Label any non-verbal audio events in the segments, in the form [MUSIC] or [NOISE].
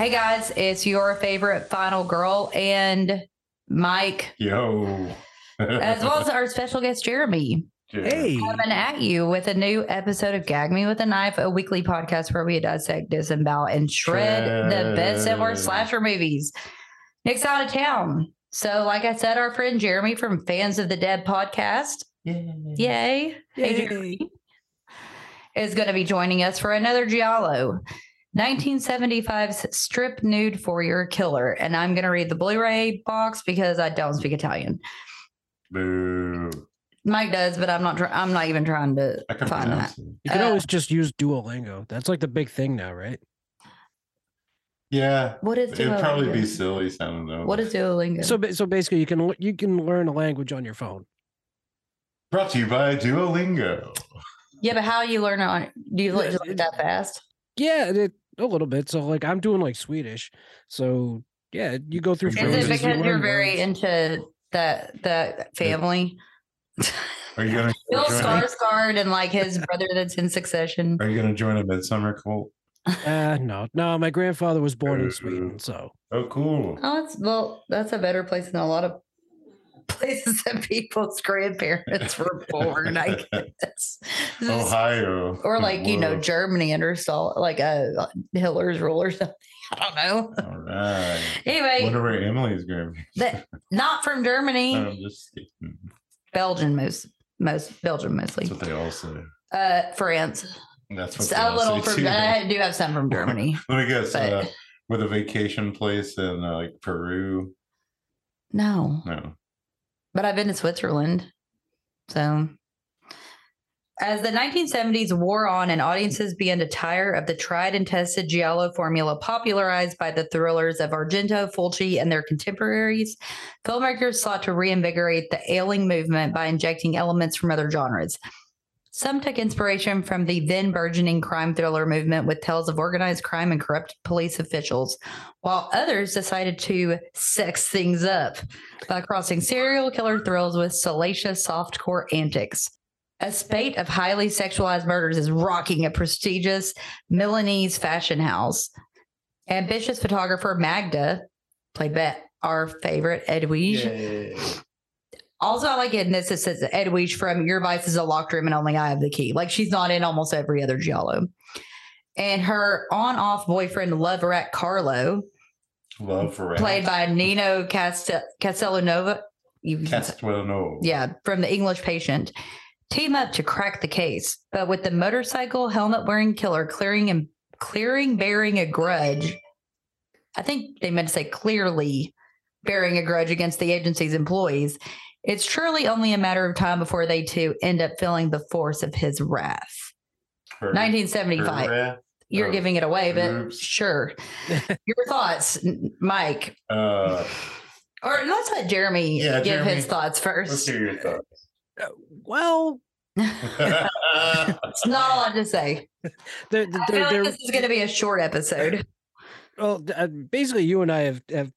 Hey guys, it's your favorite final girl and Mike, Yo. as well as our special guest Jeremy, Hey, coming at you with a new episode of Gag Me with a Knife, a weekly podcast where we dissect, disembowel, and shred the best and worst slasher movies. Nick's out of town. So, like I said, our friend Jeremy from Fans of the Dead podcast, yay, Hey, Jeremy, is going to be joining us for another Giallo. 1975's strip nude for your killer. And I'm going to read the Blu ray box because I don't speak Italian. Boo. Mike does, but I'm not. Try- I'm not even trying to I can find that. it. you can uh, always just use Duolingo. That's like the big thing now, right? Yeah. What is It'd probably be Duolingo? silly sounding though. What is Duolingo? So, so basically, you can you can learn a language on your phone. brought to you by Duolingo? yeah, but how you learn it on? Do you Yeah, just that fast? Yeah, it, a little bit. So, like, I'm doing like Swedish. So, yeah, you go through Is Is it you because you're very words. into that that family? Are you [LAUGHS] gonna Bill join? Skarsgård and like his [LAUGHS] brother that's in Succession. Are you gonna join a midsummer cult? Uh, no, no. My grandfather was born in Sweden, so Oh, cool. Oh, that's well, that's a better place than a lot of places that people's grandparents were born, I guess. [LAUGHS] Ohio. Or like, you know, Germany under Salt, like a Hitler's rule or something. [LAUGHS] I don't know. All right. Anyway, Wonder where Emily's going. that, not from Germany, [LAUGHS] I'm just. Belgian most, most Belgium mostly. That's what they all say. Uh, France. That's what a all little say from. too. I do have some from Germany, Let me guess. but Uh, with a vacation place in uh, like Peru. no. No. But I've been to Switzerland. So, as the 1970s wore on and audiences began to tire of the tried and tested Giallo formula popularized by the thrillers of Argento, Fulci, and their contemporaries, filmmakers sought to reinvigorate the ailing movement by injecting elements from other genres. Some took inspiration from the then burgeoning crime thriller movement with tales of organized crime and corrupt police officials, while others decided to sex things up by crossing serial killer thrills with salacious softcore antics. A spate of highly sexualized murders is rocking a prestigious Milanese fashion house. Ambitious photographer Magda, played by our favorite Edwige. Also, I like it in this. It says Edwige from Your Vice is a locked room and only I have the key. Like she's not in almost every other Giallo. And her on off boyfriend, Love Rat Carlo, Love for played by Nino Castel- Castellanova. You, Castellano. yeah, from the English patient, team up to crack the case, but with the motorcycle helmet wearing killer clearing and clearing bearing a grudge. I think they meant to say clearly bearing a grudge against the agency's employees. It's truly only a matter of time before they too end up feeling the force of his wrath. Her- 1975. her wrath. You're Oh, giving it away, but oops. sure. [LAUGHS] Your thoughts, Mike. Uh, Or let's let Jeremy Yeah, give Jeremy, his thoughts let's first. hear your thoughts. Uh, well, It's not a lot to say. [LAUGHS] they're, I feel they're, like they're, this is going to be a short episode. [LAUGHS] well, uh, basically, you and I have have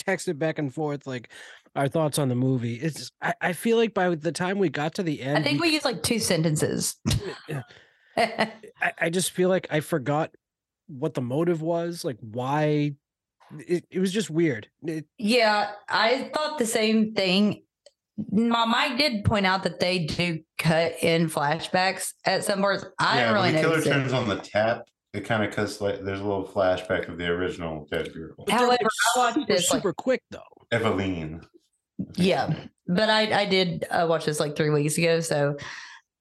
texted back and forth like our thoughts on the movie. It's I, I feel like by the time we got to the end, I think we used like two sentences. [LAUGHS] [LAUGHS] I, I just feel like I forgot what the motive was, like why. It, it was just weird. It, yeah, I thought the same thing. My Mike did point out that they do cut in flashbacks at some parts. I yeah, didn't really when the killer notice it. turns on the tap, it kind of cuts like there's a little flashback of the original dead girl, but they're, However, I watched super, this, like- super quick though. Eveline. Yeah, but I I did uh, watch this like three weeks ago. So,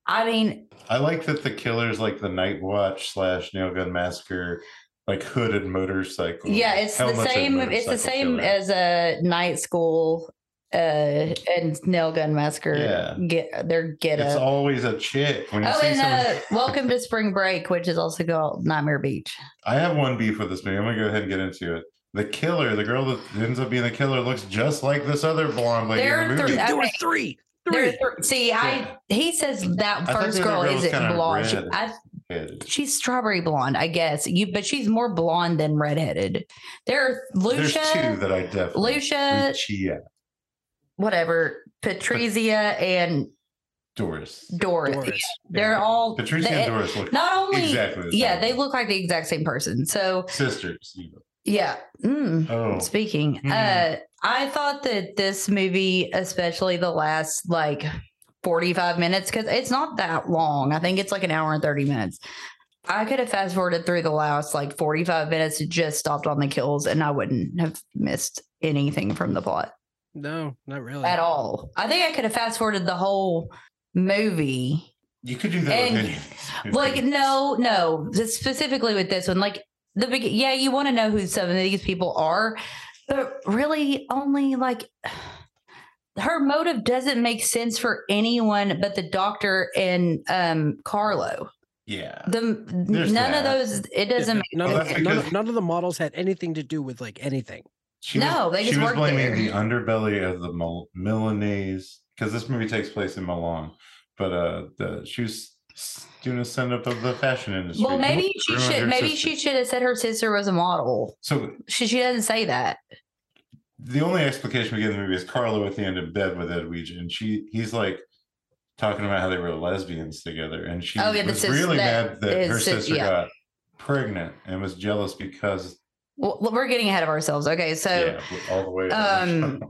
I mean, I like that the killer's like the Night Watch slash Nail Gun Massacre, like hooded motorcycle. yeah, it's the same. It's the same killer. as a night school uh and nail gun massacre Yeah. get their get It's up always a chick. When you Oh, see and someone, uh, Welcome to Spring Break, which is also called Nightmare Beach. I have one beef with this movie. I'm gonna go ahead and get into it. The killer, the girl that ends up being the killer, looks just like this other blonde lady There in the are movie. three- There were three. Three. there- see, I he says that thought first girl girl isn't blonde. She. I, she's strawberry blonde, I guess. You, but she's more blonde than redheaded. There are There's two Lucia, that I definitely. Lucia, Lucia. whatever, Patrizia, and Doris. Doris. Doris. They're Yeah. all Patricia they- and Doris look not only exactly the yeah, same. they look like the exact same person. So sisters. You know. Yeah. Mm. Oh, Speaking, Mhm. uh, I thought that this movie, especially the last like 45 minutes, because it's not that long. I think it's like an hour and 30 minutes. I could have fast forwarded through the last like 45 minutes and just stopped on the kills, and I wouldn't have missed anything from the plot No, not really. at all. I think I could have fast forwarded the whole movie you could do that. And, with any of like movies. no no specifically with this one like the big yeah you want to know who some of these people are but really only like [SIGHS] her motive doesn't make sense for anyone but the doctor and um carlo Yeah. the There's none of those it doesn't make none, Well, of, none, of, none of the models had anything to do with like anything. She No, was, they she was blaming there. the underbelly of the Mil- Milanese because this movie takes place in Milan, but uh, the she was s- doing a send up of the fashion industry. well maybe she should maybe sister. she should have said her sister was a model So she, she doesn't say that the only explication we get in the movie is Carlo at the end in bed with Edwige, and she he's like talking about how they were lesbians together, and she Oh, yeah, was really that mad that her sis- sister yeah. got pregnant and was jealous because well we're getting ahead of ourselves okay so yeah, all the way. um.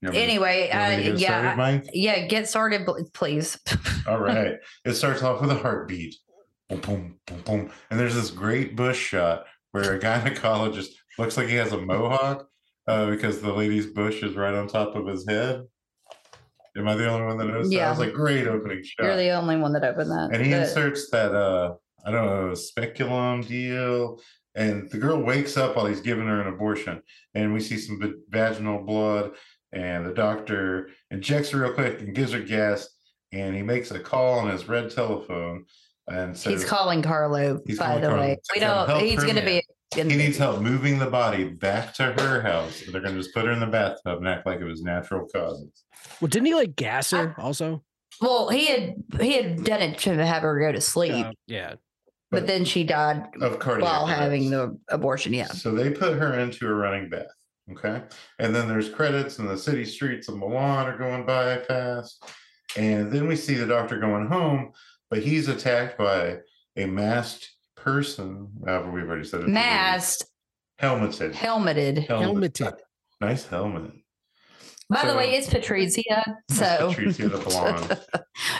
You anyway you want me to uh, yeah started, yeah get started please [LAUGHS] All right. It starts off with a heartbeat. Boom, boom, boom, boom. And there's this great bush shot where a gynecologist [LAUGHS] looks like he has a mohawk uh, because the lady's bush is right on top of his head. Am I the only one that that? Yeah. I was like, great opening shot. You're the only one that opened that. and he but- inserts that, uh, I don't know, speculum deal. And the girl wakes up while he's giving her an abortion. And we see some vaginal blood. And the doctor injects her real quick and gives her gas. And he makes a call on his red telephone and says he's calling Carlo, He's by calling the Carlo way. We don't he's gonna be he needs help moving the body back to her house. They're going to just put her in the bathtub and act like it was natural causes. Well, didn't he like gas her also? well, he had he had done it to have her go to sleep, Uh, yeah. but then she died Of cardiac while having the abortion. Yeah. So they put her into a running bath. Okay. And then there's credits and the city streets of Milan are going by fast. And then we see the doctor going home, but he's attacked by a masked person. Uh, we've already said it. Masked, Helmeted. helmeted. Helmeted. Nice helmet. By the way, it's [LAUGHS] Patricia. So Patricia the [LAUGHS] blonde.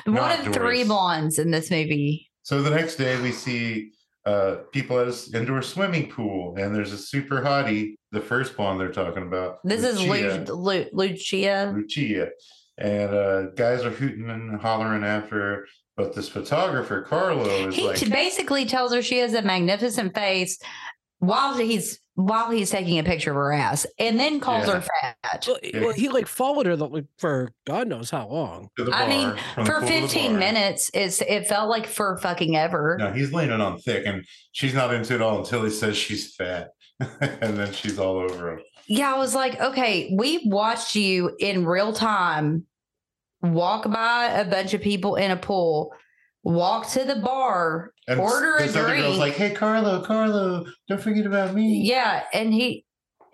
one Not of three Doris. blondes in this movie. So the next day we see uh, people at an indoor swimming pool, and there's a super hottie, the first one they're talking about. This is Lucia. Lu- Lu- Lucia. Lucia. And uh, guys are hooting and hollering after her. But this photographer, Carlo, is He like, basically tells her she has a magnificent face while he's while he's taking a picture of her ass, and then calls Yeah. her fat. Well, well, he like followed her the, like, for God knows how long. to the I mean, bar, from the For pool to the 15 minutes, it's it felt like for fucking ever. No, he's leaning on thick, and she's not into it all until he says she's fat. [LAUGHS] and then she's all over him. Yeah, I was like, okay, we watched you in real time walk by a bunch of people in a pool, walk to the bar. And Order a this other girl's drink. like, hey, Carlo, Carlo, don't forget about me. Yeah, and he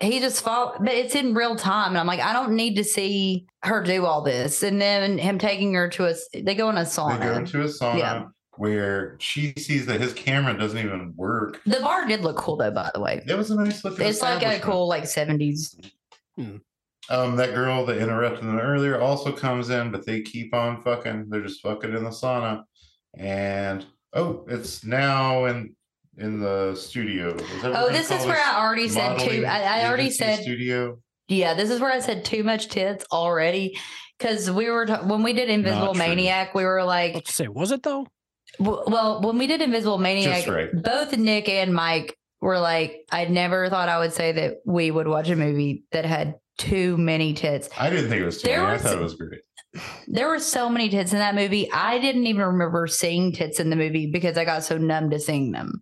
he just followed, but it's in real time, and I'm like, I don't need to see her do all this, and then him taking her to a. s- They go in a sauna. They go sauna. into a sauna Yeah. where she sees that his camera doesn't even work. The bar did look cool though, by the way. It was a nice looking. It's like a cool like 70s. Um, that girl that interrupted them earlier also comes in, but they keep on fucking. They're just fucking in the sauna, and oh, it's now in in the studio. Is that what Oh, this is where I already said too. I, I already said studio. Yeah, this is where I said too much tits already. Because we were ta- when we did Invisible. Maniac, we were like, Let's say, was it though? w- well, when we did Invisible Maniac, right. both Nick and Mike were like, I never thought I would say that we would watch a movie that had too many tits. I didn't think it was too There many. I thought it was great. There were so many tits in that movie. I didn't even remember seeing tits in the movie because I got so numb to seeing them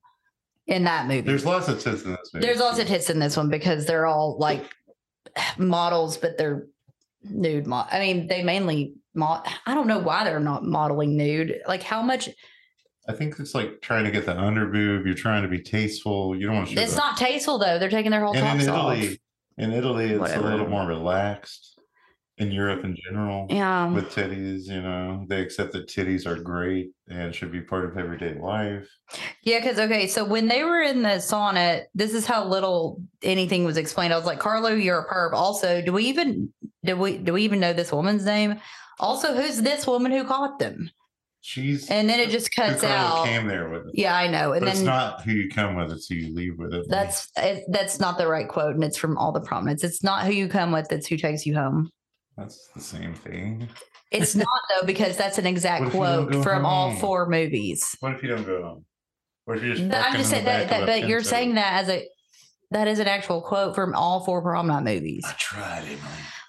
in that movie. There's lots of tits in this movie. There's also tits in this one because they're all like [SIGHS] models, but they're nude. Mo- I mean, they mainly. mod. I don't know why they're not modeling nude. Like how much? I think it's like trying to get the under boob. You're trying to be tasteful. You don't want to. show It's the- not tasteful though. They're taking their whole And in tops off. Italy, in Italy, it's Whatever. a little more relaxed. In Europe in general. Yeah. With titties, you know, they accept that titties are great and should be part of everyday life. Yeah, because okay, so when they were in the sauna, this is how little anything was explained. I was like, Carlo, you're a perv. Also, do we even do we do we even know this woman's name? Also, who's this woman who caught them? She's And then it just cuts out. came there with. Yeah, I know. And but it's not who you come with; it's who you leave with. It that's it, that's not the right quote, and it's from all the Prom Nights. It's not who you come with; it's who takes you home. That's the same thing. It's not though because that's an exact What if you don't quote go from all four movies. What if you don't go home? What if you just? But I'm just saying that, that but you're Pinto? saying that as a that is an actual quote from all four prom night movies. I tried, Emily.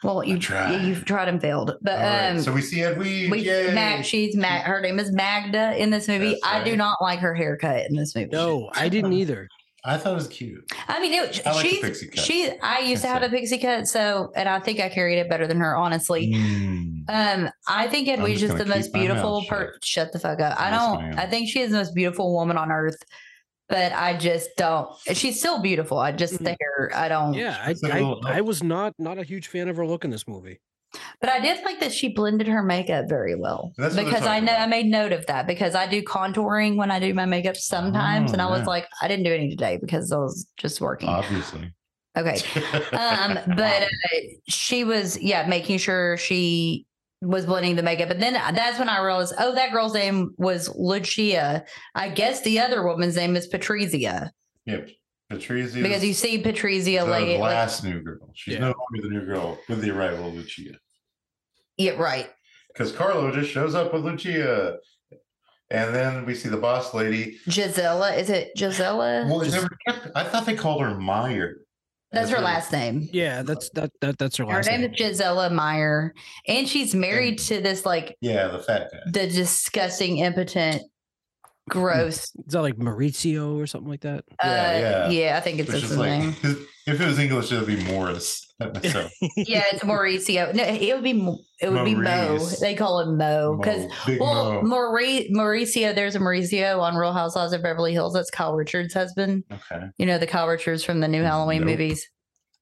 Well, you tried. you've tried and failed, but All right, um, so we see Edwige. we Yay! Mag, she's Mag, her name is Magda in this movie. That's I do not like her haircut in this movie. No, I didn't either. I thought it was cute. I mean, it, I like the pixie cut. she. I used to That's have a pixie cut, so and I think I carried it better than her, honestly. Mm. Um, I think I'm Edwige just is the most keep my beautiful. shut. Per- shut the fuck up. I don't. ma'am. I think she is the most beautiful woman on earth, but I just don't. She's still beautiful. I just Mm-hmm. the hair. I don't. Yeah, I, It's like a I, little- I was not not a huge fan of her look in this movie. But I did like that she blended her makeup very well That's because I know about. I made note of that because I do contouring when I do my makeup sometimes, Oh, and I was like, I didn't do any today because I was just working. Obviously. Okay, um, [LAUGHS] but uh, she was yeah making sure she was blending the makeup, and then that's when I realized, oh, that girl's name was Lucia. I guess the other woman's name is Patrizia Yep. Patrizia. because you see Patrizia the like, like last new girl. She's Yeah. no longer the new girl with the arrival of Lucia. Yeah, right. Because Carlo just shows up with Lucia. And then we see the boss lady. Gisela, is it Gisela? Well, it never I thought they called her Meyer. that's her last name. Yeah, that's that that that's her Her last name Her name. is Gisela Meyer, and she's married to this like Yeah, the fat guy. the disgusting, impotent, gross. Is that like Maurizio or something like that? uh, Yeah, yeah. yeah. I think it's Which his is like, name. [LAUGHS] if it was English, it would be Morris. [LAUGHS] So, Yeah, it's Mauricio. No, it would be Mo- it would be Mo. They call him Mo because well, Mo. Mauri- Mauricio. There's a Mauricio on Real Housewives of Beverly Hills. That's Kyle Richards' husband. Okay. You know the Kyle Richards from the new Halloween Nope. movies.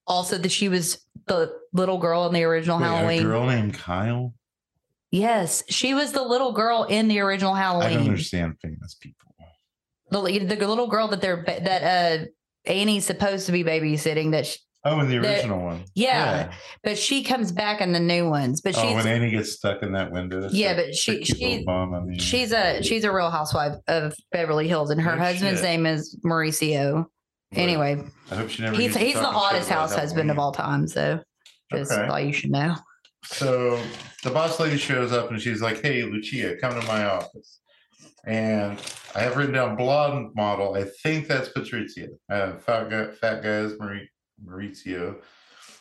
Also, that she was the little girl in the original Wait, Halloween. a girl named Kyle? Yes, she was the little girl in the original Halloween. I don't understand famous people. the the little girl that they're that uh Annie's supposed to be babysitting that sh Oh, in the original one. yeah, but she comes back in the new ones but Oh, when Annie gets stuck in that window. Yeah, but she- that she- bum on the- she's a she's a real housewife of Beverly Hills and her No husband's shit. name is Mauricio anyway I hope she never. he's he's the talk on shows hottest house husband of all time so just Okay. thought you should know So the boss lady shows up and she's like, "Hey, Lucia, come to my office." And I have written down blonde model. I think that's Patrizia. Uh, fat guy, fat guy is Mauri- Maurizio.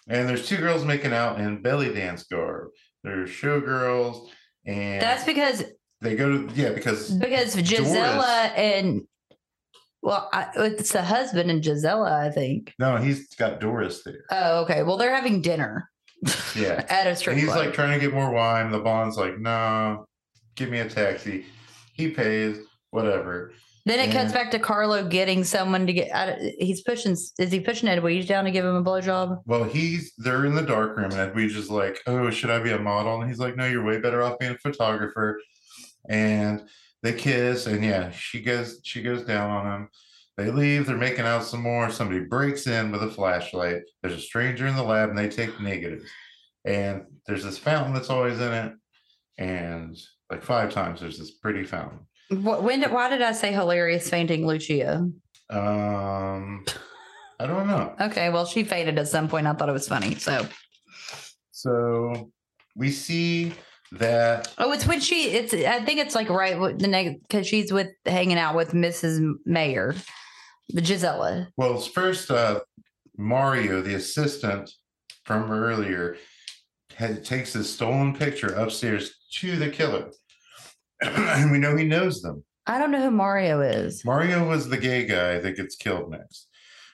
And there's two girls making out in belly dance garb. They're showgirls, and that's because they go to yeah because because Gisela Doris. and well I, it's the husband and Gisela I think no, he's got Doris there. oh okay well they're having dinner [LAUGHS] Yeah, [LAUGHS] at a strip and he's club. like trying to get more wine. The bond's like, "No, give me a taxi." He pays whatever. Then it cuts back to Carlo getting someone to get out. Of, he's pushing. Is he pushing Edwige down to give him a blowjob? Well, he's they're in the dark room, and Edwige is like, "Oh, should I be a model?" And he's like, "No, you're way better off being a photographer." And they kiss, and yeah, she goes she goes down on him. They leave. They're making out some more. Somebody breaks in with a flashlight. There's a stranger in the lab, and they take negatives. And there's this fountain that's always in it, and like five times there's this pretty fountain. Wh- When? Did, why did I say hilarious fainting Lucia? Um, I don't know. Okay, well she fainted at some point. I thought it was funny. So So we see that oh, it's when she. It's. I think it's like right with the next because she's with hanging out with Mrs. Mayor, the Gisela. Well, first, uh, Mario, the assistant from earlier, had, takes this stolen picture upstairs to the killer. [CLEARS THROAT] and we know he knows them. I don't know who Mario is. Mario was the gay guy that gets killed next.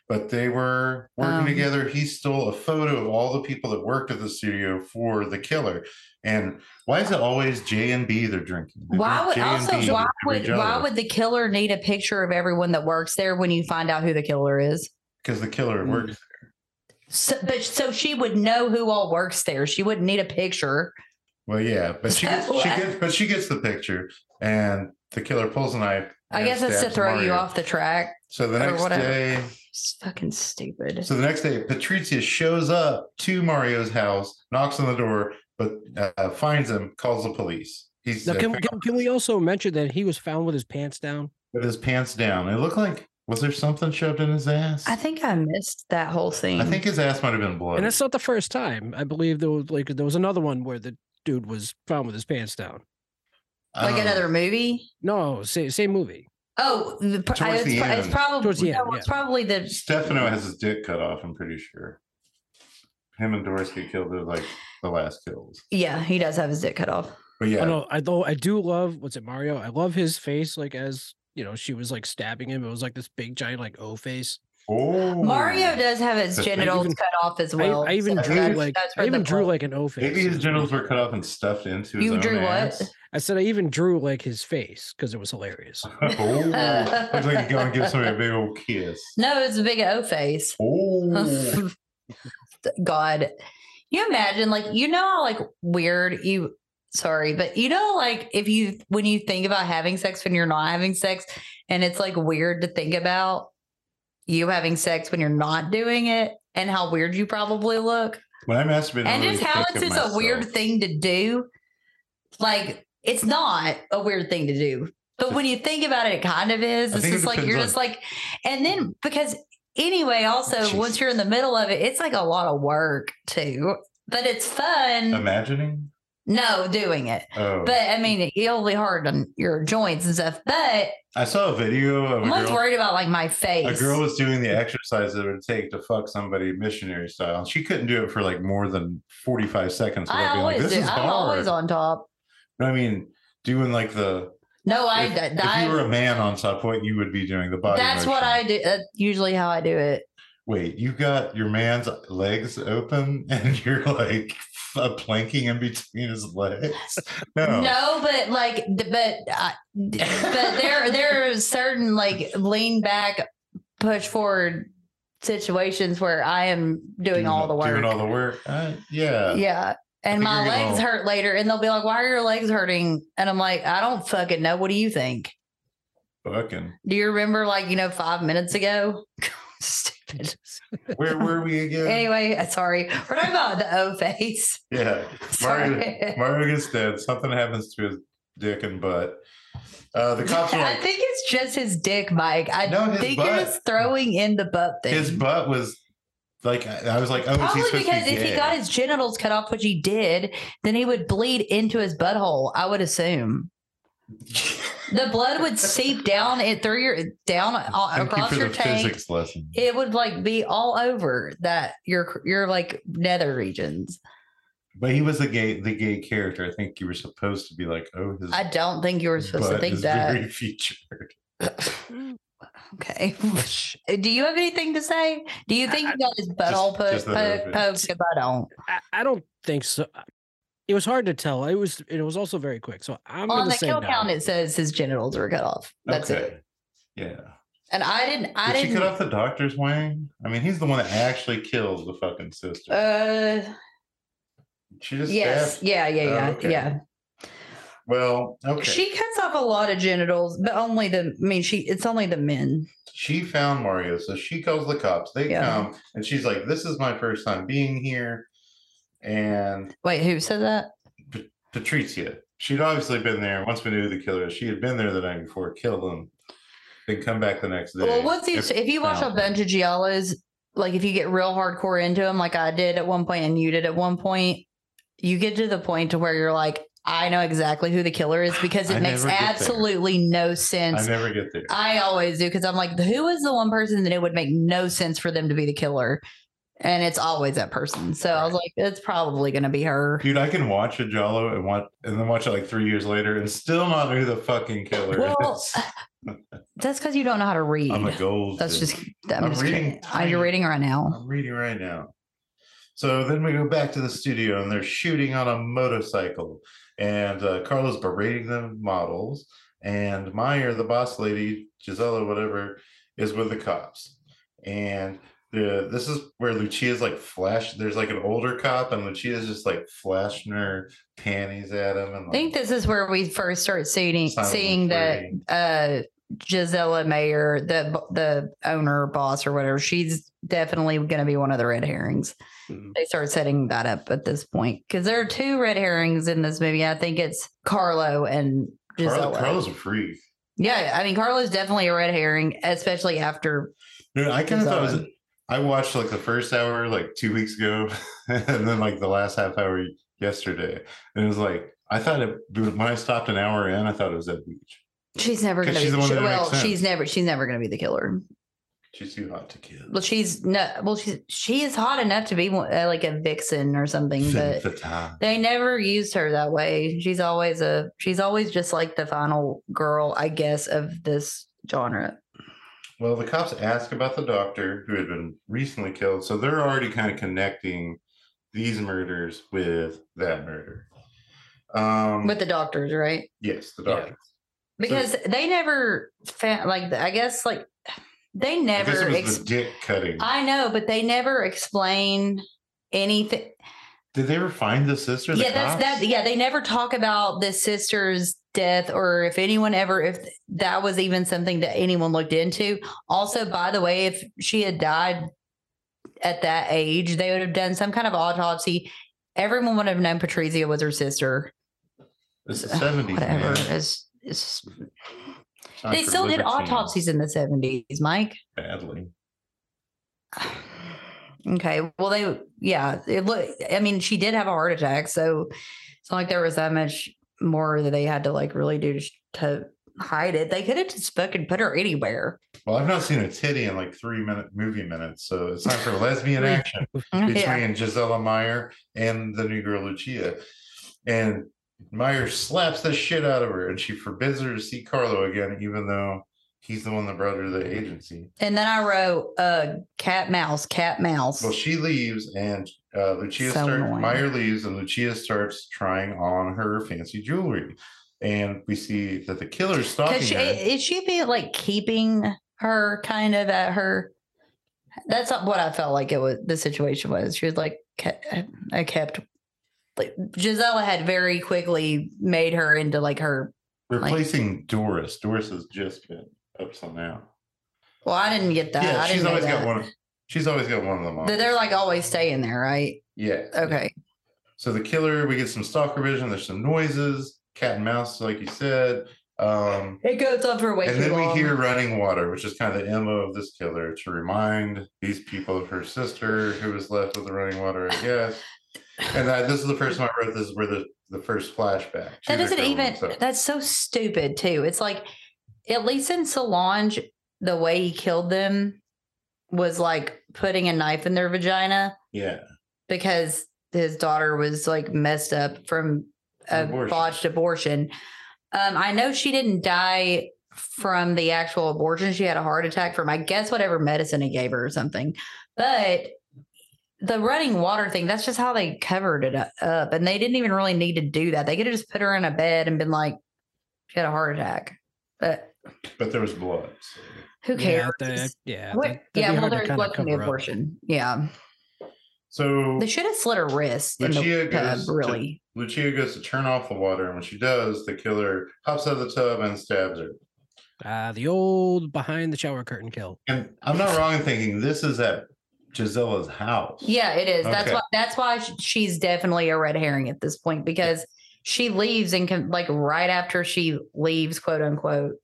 But they were working Um. together. He stole a photo of all the people that worked at the studio for the killer. And why is it always J and B they're drinking? They Why would also why would why would the killer need a picture of everyone that works there when you find out who the killer is? because the killer Mm. works there. So, but so she would know who all works there. She wouldn't need a picture. Well, yeah, but she gets, she gets, but she gets the picture, and the killer pulls a knife. I guess it's to stabs throw you off the track. So the next whatever. day, It's fucking stupid. so the next day, Patrizia shows up to Mario's house, knocks on the door, but uh, finds him, calls the police. He's Now, uh, can, can, can we also mention that he was found with his pants down? with his pants down. It looked like was there something shoved in his ass? I think I missed that whole scene. I think his ass might have been bloody. And that's not the first time. I believe there was like there was another one where the dude was found with his pants down. like Um, another movie. No, same same movie. Oh, the, pr- Towards it's, the pro- it's probably Towards the no, end, it's probably the Stefano has his dick cut off. I'm pretty sure. Him and Doris get killed. They're like the last kills. yeah. He does have his dick cut off. But Yeah. yeah, I know. I though I do love what's it Mario. I love his face. Like as you know, she was like stabbing him. It was like this big giant like O face. Oh Mario does have his That's- genitals even- cut off as well. I even so drew that's- like that's I even drew blood- like an O face. Maybe his genitals were cut off and stuffed into his You own drew what? ass. I said I even drew like his face because it was hilarious. [LAUGHS] oh, looks like you go and give somebody a big old kiss. [LAUGHS] No, it's a big O face. Oh, [LAUGHS] God. You imagine, like, you know how like weird you sorry, but you know, like if you when you think about having sex when you're not having sex, and it's like weird to think about you having sex when you're not doing it and how weird you probably look. when I masturbate, I and just how it's just a weird thing to do. Like it's not a weird thing to do, but when you think about it, it kind of is. It's it just like you're on- just like, and then because anyway, also once you're in the middle of it, it's like a lot of work too, but it's fun. Imagining. No, doing it, Oh, but I mean, it'll be hard on your joints and stuff. But I saw a video of I'm a always worried about like my face. A girl was doing the exercise that it would take to fuck somebody missionary style. She couldn't do it for like more than 45 seconds I like, always this do. is I'm hard. always on top. I mean, doing like the No, I. if, if I you were a man on top, what you would be doing the body. that's what. I do. That's usually how I do it. Wait, you got your man's legs open [LAUGHS] and you're like uh, planking in between his legs? No. No, but like, but uh, but there there are certain like lean back, push forward situations where I am doing all the work. Doing all the work. Uh, yeah. yeah. And my you're gonna- legs hurt later, and they'll be like, "Why are your legs hurting?" And I'm like, "I don't fucking know. What do you think? Fucking. Do you remember, like, you know, five minutes ago?" [LAUGHS] [LAUGHS] Stupid. Where were we again? Anyway, uh, sorry. We're talking about the O face. Yeah. [LAUGHS] Mario, Mario gets dead. Something happens to his dick and butt. Uh, the cops are I think it's just his dick, Mike. I No, think butt. just throwing in the butt thing. his butt was like, I was like, oh, Probably supposed because to be if he got his genitals cut off, which he did, then he would bleed into his butthole. I would assume the blood would seep down it through your down uh, Thank you across your tank. It would like be all over that your your like nether regions. But he was the gay, the gay character. I think you were supposed to be like, oh, his I don't think you were supposed to butt think is that. very [LAUGHS] featured. [LAUGHS] Okay. [LAUGHS] Do you have anything to say? Do you think I- he got his butthole put, just poked? movement. poked? Because I don't. I, I don't think so. It was hard to tell. It was it was also very quick. So I'm On gonna the say kill no. count, it says his genitals were cut off. That's okay. it. Yeah. And I didn't. I Did she didn't. cut off the doctor's wing? I mean, he's the one that actually kills the fucking sister. uh, she just yes. stabbed. Yeah. Yeah. Yeah. Oh, okay. Yeah. Well, okay. She, She cuts off a lot of genitals, but only the. I mean, she. It's only the men. She found Mario, so she calls the cops. They Yeah. come, and she's like, "This is my first time being here." And Wait, who said that? Patricia, she'd obviously been there. Once we knew who the killer is, she had been there the night before, killed him, then come back the next day. Well, once you, If- if you watch a bunch of giallos, like if you get real hardcore into them, like I did at one point and you did at one point, you get to the point to where you're like, I know exactly who the killer is because [SIGHS] it I makes get there. absolutely no sense. I never get there. I always do because I'm like, who is the one person that it would make no sense for them to be the killer? And it's always that person. So I was like, it's probably going to be her. Dude, I can watch a giallo and watch and then watch it like three years later and still not know who the fucking killer Well, is. That's because you don't know how to read. I'm a gold. That's just, I'm, I'm just reading kidding. Uh, You're reading right now. I'm reading right now. So then we go back to the studio and they're shooting on a motorcycle, and uh, Carlos berating the models, and Meyer, the boss lady, Gisela, whatever, is with the cops, and the this is where Lucia's like flash. There's like an older cop, and Lucia's just like flashing her panties at him. And I think this is where we first start seeing seeing that uh Gisela Mayer, the the owner boss or whatever, she's definitely going to be one of the red herrings. Mhm. They start setting that up at this point because there are two red herrings in this movie. I think it's Carlo and Gisela. Carlo, Carlo's a freak. Yeah, I mean Carlo's definitely a red herring, especially after. Dude, I kind of thought it was. I watched like the first hour like two weeks ago, [LAUGHS] and then like the last half hour yesterday, and it was like I thought it when I stopped an hour in, I thought it was Edwige. She's never to she's be. the one she- that well, sense. she's never. She's never to be the killer. She's too hot to kill. Well, she's no. Well, she's she is hot enough to be uh, like a vixen or something, but they never used her that way. She's always a. She's always just like the final girl, I guess, of this genre. Well, the cops ask about the doctor who had been recently killed, so they're already kind of connecting these murders with that murder. Um, with the doctors, right? yes, the Yeah. doctor. Because they never found like I guess like they I guess never. it was Ex- the dick cutting. I know, but they never explain anything. Did they ever find the sister? The yeah, that's that. Yeah, they never talk about the sister's death or if anyone ever, if that was even something that anyone looked into. Also, by the way, if she had died at that age, they would have done some kind of autopsy. Everyone would have known Patrizia was her sister. It's the seventies. Whatever. It's, it's, Time they still did autopsies in the 70s, Mike. badly. [SIGHS] Okay. Well, they, yeah, it look, I mean, she did have a heart attack. So it's not like there was that much more that they had to like really do to, to hide it. They could have just fucking put her anywhere. Well, I've not seen a titty in like three minute movie minutes, so it's time for lesbian Yeah. action [LAUGHS] Yeah. between Gisela Meyer and the new girl Lucia. And Meyer slaps the shit out of her and she forbids her to see Carlo again, even though he's the one that brought her to the agency. And then I wrote, uh, cat mouse, cat mouse. Well, she leaves and uh, Lucia So starts, annoying. Meyer leaves and Lucia starts trying on her fancy jewelry. And we see that the killer's stalking she, her. is she be like keeping her kind of at her? That's not what I felt like it was. The situation was. She was like, I kept. Like Gisela had very quickly made her into like her. Replacing Doris. Doris has just been up till now. Well, I didn't get that. yeah, she's always got one. She's always got one of them. That They're like always staying there, right? yeah. Okay. So the killer, we get some stalker vision. There's some noises, cat and mouse, like you said. Um, It goes on for way and then we hear running water, which is kind of the MO of this killer to remind these people of her sister who was left with the running water, I guess. [LAUGHS] And I, this is the first time I wrote this is where the, the first flashback. that doesn't even. so- That's so stupid too. It's like at least in Solange, the way he killed them was like putting a knife in their vagina. yeah. because his daughter was like messed up from a Abortion. botched abortion. Um, I know she didn't die from the actual abortion. She had a heart attack from, I guess, whatever medicine he gave her or something. But the running water thing, that's just how they covered it up. And they didn't even really need to do that. They could have just put her in a bed and been like, she had a heart attack. But But there was blood. so- who Yeah, cares? that- yeah, What- that- yeah, well, hard to there kinda the cover up. abortion. Yeah. So They should have slit her wrist in Lucia the tub, goes to- really. Lucia goes to turn off the water, and when she does, the killer hops out of the tub and stabs her. Uh, the old behind the shower curtain kill. And I'm not wrong in thinking this is at Gisella's house. Yeah, it is. That's why. That's why she's definitely a red herring at this point because she leaves and can like right after she leaves, quote unquote, she,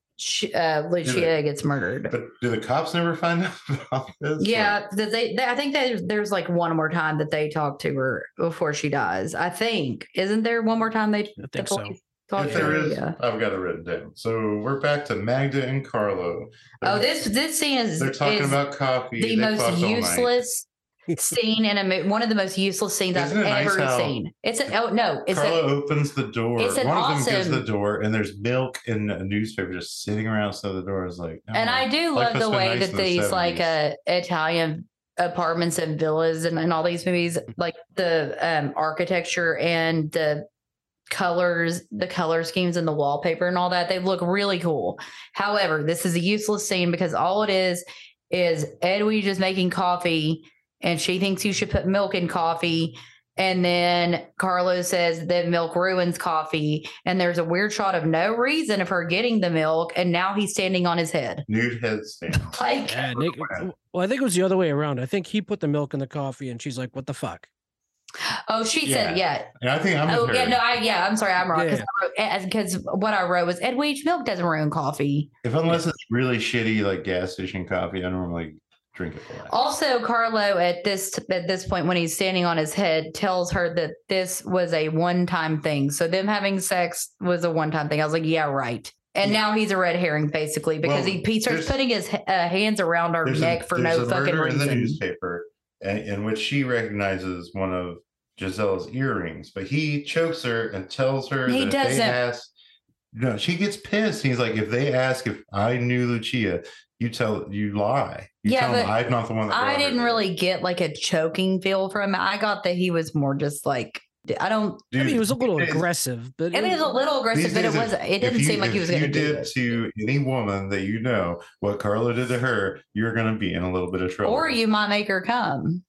uh, Lucia gets murdered. But do the cops never find out [LAUGHS] about this? Yeah, that they, they. I think that there's like one more time that they talk to her before she dies. I think isn't there one more time they I the think so. talk If to there her? is, Yeah. I've got it written down. So we're back to Magda and Carlo. Oh, They're- this this scene is They're talking is about coffee. the They most fucked all night. useless scene in a one of the most useless scenes Isn't I've it nice ever seen. It's an oh no, it's a, Carlo opens the door. it's an One of them gives the door, and there's milk in a newspaper just sitting around outside the door. Is like, And oh, I do love the way nice that in the these like uh Italian apartments and villas and, and all these movies, like the um architecture and the colors, the color schemes and the wallpaper and all that, they look really cool. However, this is a useless scene because all it is is Edwige just making coffee and she thinks you should put milk in coffee. And then Carlo says that milk ruins coffee. And there's a weird shot of no reason of her getting the milk. And now he's standing on his head. Nude headstand. [LAUGHS] Like, Yeah, Nick, well, I think it was the other way around. I think he put the milk in the coffee, and she's like, "What the fuck?" oh, she said, yeah. And I think I'm Oh, yeah. No, I, yeah, I'm sorry. I'm wrong. Yeah. Because what I wrote was Edwige milk doesn't ruin coffee. if unless it's really shitty like gas station coffee, I normally drink it for. Also, Carlo at this at this point, when he's standing on his head, tells her that this was a one time thing. So them having sex was a one time thing. I was like, yeah, right. And Yeah. now he's a red herring basically because Well, he, he starts putting his uh, hands around her There's a- neck for no fucking murder in the reason. newspaper in, in which she recognizes one of Giselle's earrings, but he chokes her and tells her He that if doesn't. they ask, no, she gets pissed. He's like, if they ask if I knew Lucia, you tell you lie. You Yeah, tell them but I'm not the one that I didn't really get like a choking feel from him. I got that he was more just like I don't. I mean, he was a little these days- aggressisit, but I mean, it was a little aggressive, but it was. It didn't you- seem like he was going you to do did it. to any woman that you know what Carla did to her, you're going to be in a little bit of trouble. Or you might make her come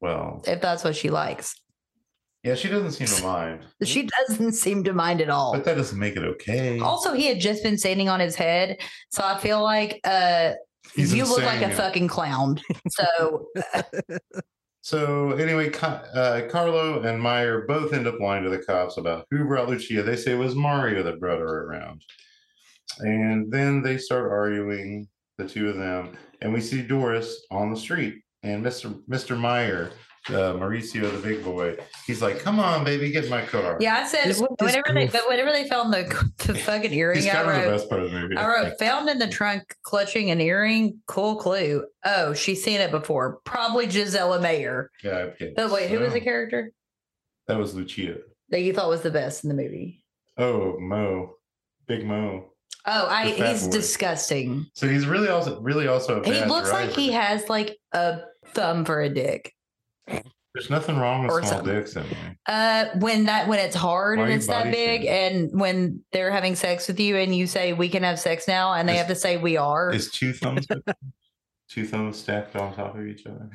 well, if that's what she likes. Yeah, she doesn't seem to mind, [LAUGHS] She doesn't seem to mind at all. but that doesn't make it okay. Also, he had just been standing on his head, so I feel like uh, He's you look like a fucking clown. So [LAUGHS] So anyway, uh, Carlo and Meyer both end up lying to the cops about who brought Lucia. They say it was Mario that brought her around, and then they start arguing, the two of them, and we see Doris on the street, and Mister Mister Meyer, uh, Mauricio, the big boy, he's like, "Come on, baby, get in my car." yeah, I said This- this whenever they but whenever they found the the fucking [LAUGHS] earring, he's I kind of the wrote best part of the movie. I wrote found in the trunk clutching an earring. Cool clue. Oh, she's seen it before. Probably Gisela Mayer. yeah, okay. But wait, who was the character That was Lucia. that you thought was the best in the movie? Oh, Mo, Big Mo. Oh, I he's boy. disgusting. So he's really also really also a He bad looks like he has like a thumb for a dick. There's nothing wrong with small dicks anyway. Uh, when that when it's hard Why and it's that big, and when they're having sex with you, and you say we can have sex now, and they Is- have to say we are. Is two thumbs [LAUGHS] two thumbs stacked on top of each other?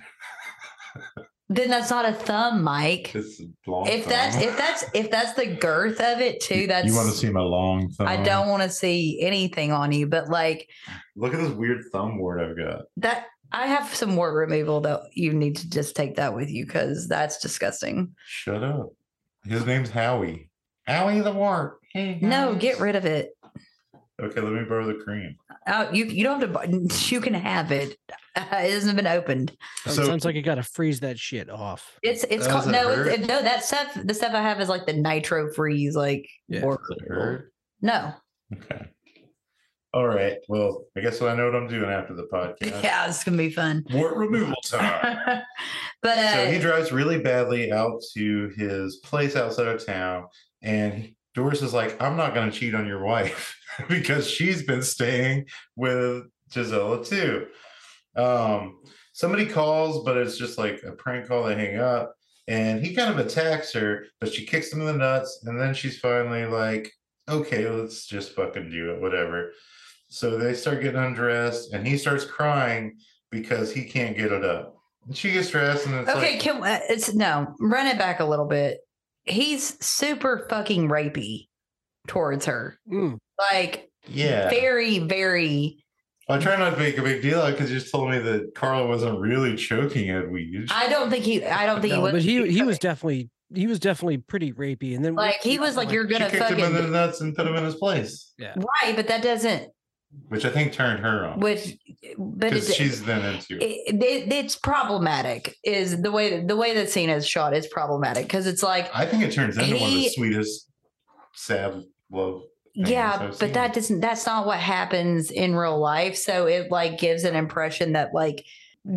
Then that's not a thumb, Mike. It's long If that's if that's if that's the girth of it too, that's you want to see my long thumb? I don't want to see anything on you, but like Look at this weird thumb wart I've got. that. I have some wart removal that you need to just take that with you because that's disgusting. Shut up. His name's Howie. Howie the wart. Hey, No, guys. get rid of it. Okay, let me borrow the cream. Oh, you you don't have to. [LAUGHS] You can have it. Uh, it hasn't been opened. Oh, it So- sounds like you got to freeze that shit off. It's it's oh, Does called no, hurt? it's, no. That stuff, the stuff I have is like the nitro freeze, like Yeah. wart Does it removal. hurt? No, Okay. All right. Well, I guess I know what I'm doing after the podcast. yeah, it's gonna be fun. Wart removal [LAUGHS] time. but uh, so he drives really badly out to his place outside of town, and Doris is like, "I'm not going to cheat on your wife [LAUGHS] because she's been staying with Gisela too." Um, somebody calls, but it's just like a prank call. They hang up, and he kind of attacks her, but she kicks him in the nuts, and then she's finally like, "Okay, let's just fucking do it, whatever." So they start getting undressed, and he starts crying because he can't get it up. And she gets dressed, and it's okay, like, can uh, it's no run it back a little bit. He's super fucking rapey towards her, Mm. like yeah. very, very. I try not to make a big deal out because you just told me that Carla wasn't really choking Edwige. I don't think he. I don't think he was. but he he was [LAUGHS] definitely he was definitely pretty rapey. And then like he was like you're gonna kicked him in the nuts and put him in his place, Yeah, right, but that doesn't. Which I think turned her on Which, but it, she's then into it. it, it, it's problematic. Is the way the way that scene is shot is problematic because it's like I think it turns into one of the sweetest sad love. yeah, but that doesn't. That's not what happens in real life. So it like gives an impression that like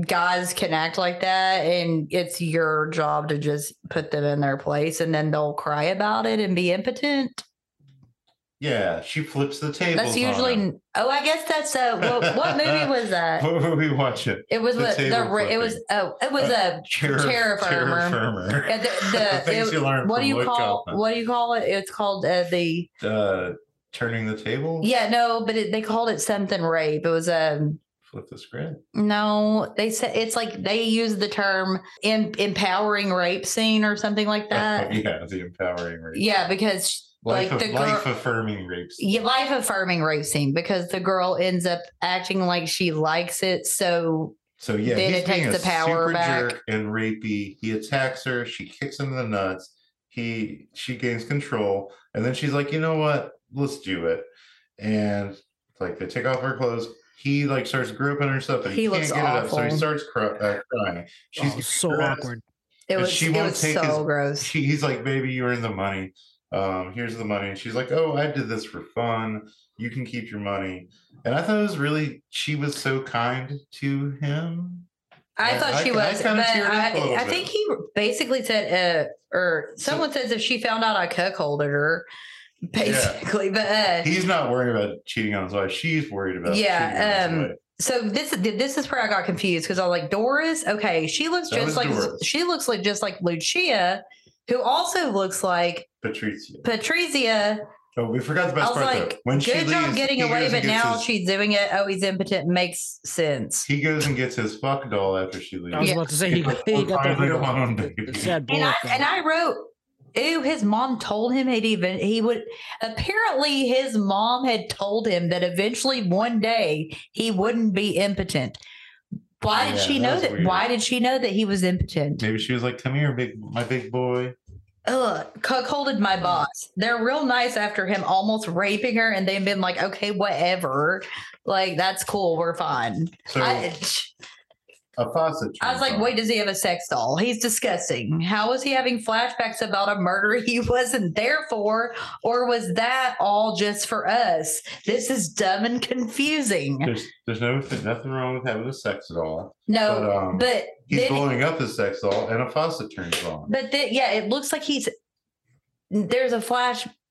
guys can act like that, and it's your job to just put them in their place, and then they'll cry about it and be impotent. Yeah, she flips the table. That's usually. Oh, I guess that's uh. What, what [LAUGHS] movie was that? What were we watching? It It was The what the it was. Oh, it was Uh, a Terror, Terror Firmer. Uh, the, [LAUGHS] The the, things it- you learn what do you call Kaufman. what do you call it? It's called uh, the Uh, turning the table. yeah no, but it, they called it something rape. It was um flip the script. No, they said it's like they use the term in, empowering rape scene or something like that. yeah, the empowering rape. yeah, because life, like of, the life girl- affirming rape. scene. yeah, life affirming rape scene because the girl ends up acting like she likes it. So So yeah, Then he's it takes being a the power super back. jerk and rapey. He attacks her. She kicks him in the nuts. He she gains control, and then she's like, you know what? Let's do it. And like they take off her clothes. He like starts groping her stuff, and he, He can't looks get it up, so he starts cry, uh, crying. She's Oh, so awkward. it was she it won't was take so his- gross. She, he's like, baby, you're in the money. Um, here's the money. And she's like, oh, I did this for fun. You can keep your money. And I thought it was really, she was so kind to him. I I- thought I- she was, but kinda teared up a I, little I think he basically said, uh, or So- someone says if she found out I cuckolded her, [LAUGHS] basically. But uh, He's not worried about cheating on his wife. She's worried about Yeah, cheating on his um, so this this is where I got confused because I was like Doris. Okay, she looks That just like Doris. she looks like just like Lucia, who also looks like Patricia. Patrizia. Oh, we forgot the I best was part like, though. When she good job leaves, getting away, but now his- she's doing it. Oh, he's impotent. Makes sense. he goes and gets his fuck doll after she leaves. I was Yeah. about to say he, He's like, he "We're got that finally little- alone, baby." the sad And I and I wrote, "Ooh, his mom told him he'd even he would." Apparently, his mom had told him that eventually one day he wouldn't be impotent. Why did Yeah, she know that? Why did she know that he was impotent? Maybe she was like, "Come here, big my big boy." Ugh, cuckolded my mm. boss. They're real nice after him almost raping her, and they've been like, "Okay, whatever." Like that's cool. We're fine. So I, a faucet. I was like, on. wait, does he have a sex doll? He's disgusting. How was he having flashbacks about a murder he [LAUGHS] wasn't there for? Or was that all just for us? This is dumb and confusing. There's there's no nothing wrong with having a sex doll, but No, um, but he's then, blowing up his sex doll, and a faucet turns on. but then, yeah, it looks like he's there's a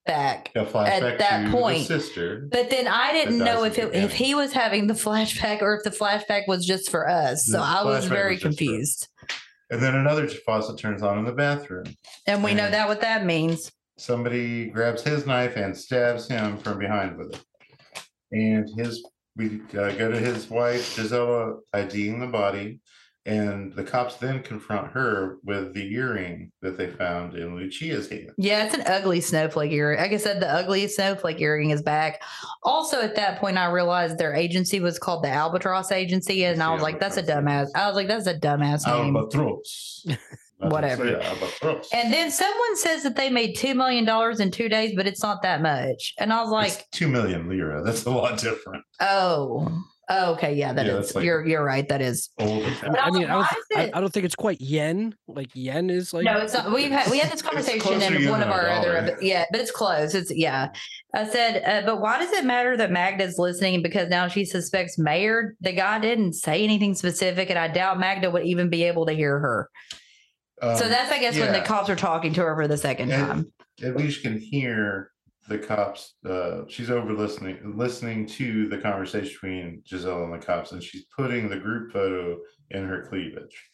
flashback. at that point, sister. But then I didn't know if it, if he was having the [LAUGHS] flashback or if the flashback was just for us. So I was very was confused. And then another faucet turns on in the bathroom. And we know that what that means. Somebody grabs his knife and stabs him from behind with it. And his we uh, go to his wife Gisela IDing the body, and the cops then confront her with the earring that they found in Lucia's hand. Yeah, it's an ugly snowflake earring. Like I said, the ugliest snowflake earring is back. Also, at that point, I realized their agency was called the Albatross Agency, and It's I was like, "That's a dumbass." I was like, "That's a dumbass name." Albatross. [LAUGHS] Whatever. Albatross. And then someone says that they made two million dollars in two days, but it's not that much. And I was It's like, two million lira. That's a lot different. "Oh, oh okay, yeah, that Yeah, is. that's like- you're you're right. That is. Old I But I I was mean, I don't, I, I don't think it's quite yen. Like yen is like No, it's not. We've had we had this conversation closer in one of than a our other. Yeah, but it's close. It's yeah. I said, uh, but why does it matter that Magda's listening? Because now she suspects Mayor. The guy didn't say anything specific, and I doubt Magda would even be able to hear her. so Um, that's, I guess, when the cops are talking to her for the second And- time. at least can hear the cops uh she's over listening listening to the conversation between Giselle and the cops and she's putting the group photo in her cleavage.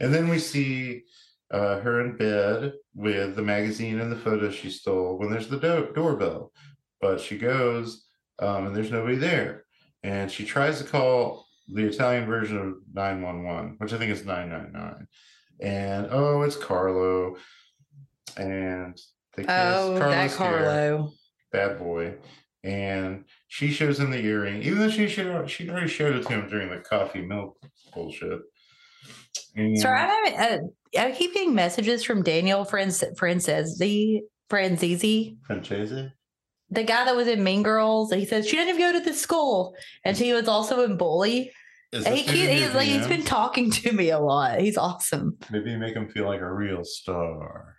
And then we see uh her in bed with the magazine and the photo she stole when there's the do- doorbell. But she goes um and there's nobody there. And she tries to call the Italian version of 911 which I think is 999 and oh it's Carlo. And kiss Oh, that Carlo. bad boy. And she shows him the earring, even though she should she already showed it to him during the coffee milk bullshit. And Sorry, I'm having, uh, I keep getting messages from Daniel Franz Francesi Franzese, Francese? the guy that was in Mean Girls. He says she didn't even go to this school, and she was also in Bully. He this keep, maybe he's like he's been talking to me a lot. He's awesome. maybe make him feel like a real star.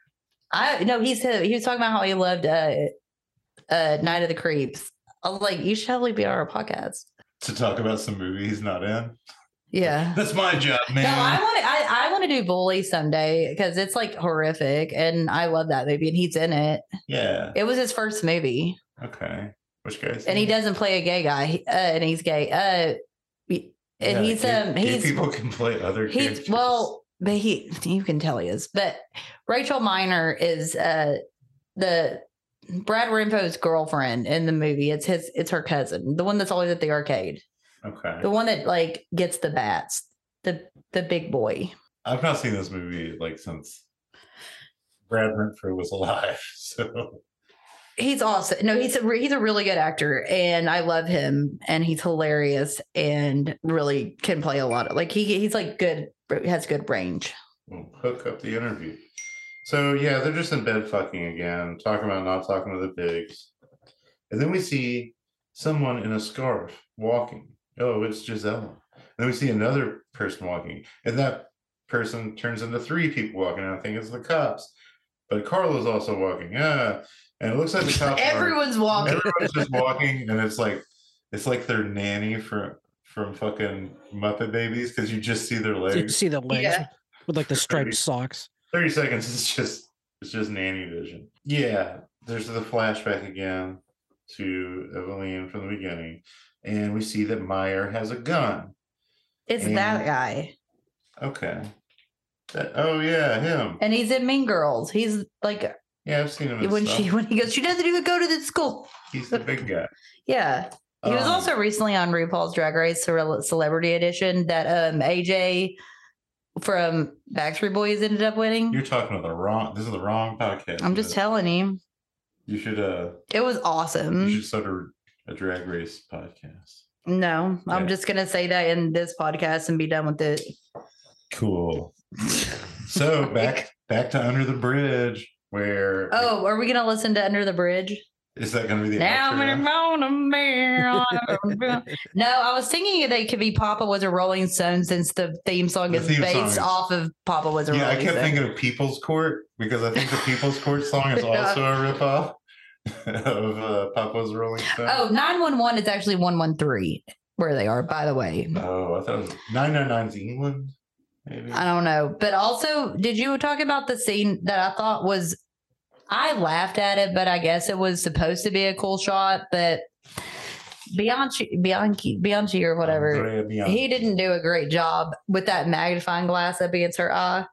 I no, he said he was talking about how he loved uh uh Night of the Creeps. I was like, you should totally be on our podcast. To talk about some movie he's not in. Yeah. [LAUGHS] That's my job, man. No, I want to. I, I want to do Bully someday because it's like horrific, and I love that movie, and he's in it. yeah. It was his first movie, Okay. Which guy's and he doesn't play a gay guy, uh, and he's gay. Uh, and he's um gay he's people can play other he's characters. well, but he [LAUGHS] you can tell he is. But Rachel Miner is uh the Brad Renfro's girlfriend in the movie. It's his it's her cousin, the one that's always at the arcade. Okay. The one that like gets the bats, the the big boy. I've not seen this movie like since Brad Renfro was alive. [LAUGHS] So He's awesome. No, he's a re- he's a really good actor, and I love him, and he's hilarious, and really can play a lot of like he he's like good has good range. we'll hook up the interview. So yeah, they're just in bed fucking again, talking about not talking to the pigs. And then we see someone in a scarf walking. Oh, it's Gisela. then we see another person walking, and that person turns into three people walking. I think it's the cops. But Carla's also walking. Yeah. And it looks like the cops. are- [LAUGHS] Everyone's walking. Everyone's just walking, and it's like it's like their nanny from from fucking Muppet Babies because you just see their legs. You see the legs Yeah. with like the striped Crazy. socks. Thirty seconds is just it's just nanny vision. Yeah, there's the flashback again to Eveline from the beginning, and we see that Meyer has a gun. It's And- that guy, Okay. That, oh yeah, him. and he's in Mean Girls. He's like Yeah, I've seen him. when stuff. she when he goes, she doesn't even go to the school. He's the big guy. [LAUGHS] Yeah, he was Um, also recently on RuPaul's Drag Race Celebrity Edition that um AJ from Backstreet Boys ended up winning. You're talking to the wrong. This is the wrong podcast. I'm just telling you, You should uh. it was awesome. You should start a, a drag race podcast. No, I'm just gonna say that in this podcast and be done with it. Cool. So back back to Under the Bridge, where Oh, are we gonna listen to Under the Bridge? Is that going to be the Now I'm outro? gonna go [LAUGHS] No, I was thinking they could be Papa was a Rolling Stone since the theme song The is theme based song off of Papa was a Yeah, I kept Stone. thinking of People's Court because I think the People's Court song is [LAUGHS] also a ripoff [LAUGHS] of uh, Papa's Rolling Stone. Oh, 911 is actually 113 where they are, by the way. Oh, I thought it was 999's England, maybe. I don't know. But also, did you talk about the scene that I thought was I laughed at it, but I guess it was supposed to be a cool shot, but Bianchi Bianchi Bianchi or whatever. Bianchi. He didn't do a great job with that magnifying glass up against her eye.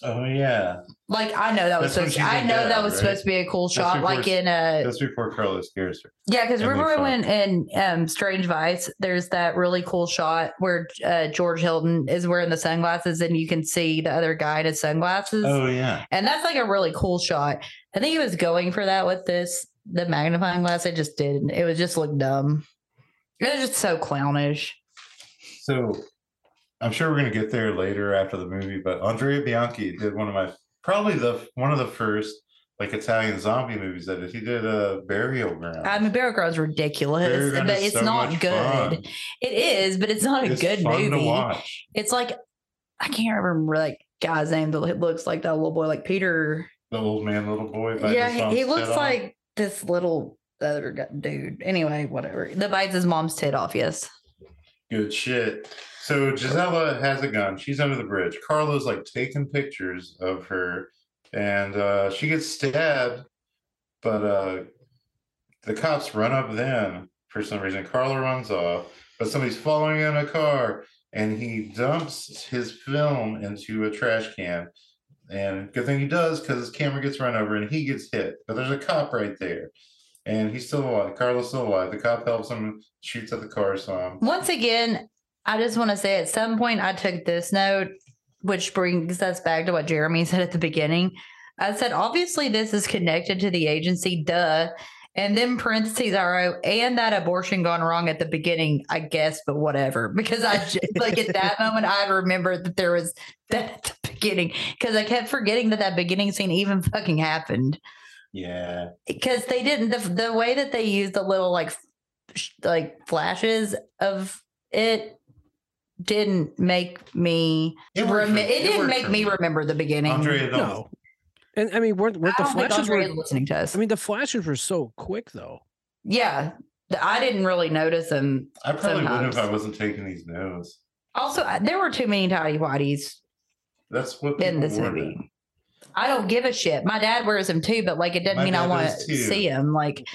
Oh yeah, Like I know that was That's supposed. To, I know bed, that was right? supposed to be a cool shot, before like in a that's before Carla scares her. yeah. Because remember when in um, Strange Vice, there's that really cool shot where uh, George Hilton is wearing the sunglasses, and you can see the other guy in his sunglasses, Oh yeah, and that's like a really cool shot. I think he was going for that with this the magnifying glass. It just didn't. It was just look dumb. It was just so clownish. So I'm sure we're gonna get there later after the movie, but Andrea Bianchi did one of my probably the one of the first like Italian zombie movies that did. He did a burial ground. I mean, Bear Grylls ridiculous, Burial Ground but it's so not good. fun. It is, but it's not a It's good movie. watch. It's like I can't remember like guy's name that looks like that little boy, like Peter. The old man, little boy. yeah, he, he looks off. like this little other dude. Anyway, whatever. The bites his mom's tit off. Yes. good shit. So Gisela has a gun. She's under the bridge. Carla's like taking pictures of her, and uh, she gets stabbed, but uh, the cops run up then for some reason. Carla runs off, but somebody's following in a car, and he dumps his film into a trash can. And good thing he does because his camera gets run over and he gets hit. But there's a cop right there. And he's still alive. Carlos still alive. The cop helps him, shoots at the car some. Once again, I just want to say at some point I took this note, which brings us back to what Jeremy said at the beginning. I said, obviously, this is connected to the agency, duh. And then parentheses RO and that abortion gone wrong at the beginning, I guess, but whatever. [LAUGHS] Because I j- like at that moment, I remembered that there was that beginning because I kept forgetting that that beginning scene even fucking happened Yeah. because they didn't the, the way that they used the little like sh- like flashes of it didn't make me It rem- for- it, it didn't make me me. remember the beginning Andrea, don't. No. And I mean, weren't, weren't the flashes Andrea were, is listening to us I mean, the flashes were so quick though. yeah I didn't really notice them I probably would if I wasn't taking these notes. also there were too many tidy whities That's what in this movie then. I don't give a shit my dad wears them too but like it doesn't My mean I want to see them like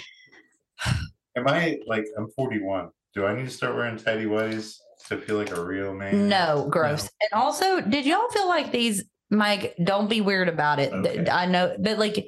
Am I like I'm 41? Do I need to start wearing tidy whities to feel like a real man? No, gross. And also, did y'all feel like these, Mike? Don't be weird about it. Okay. I know, but like,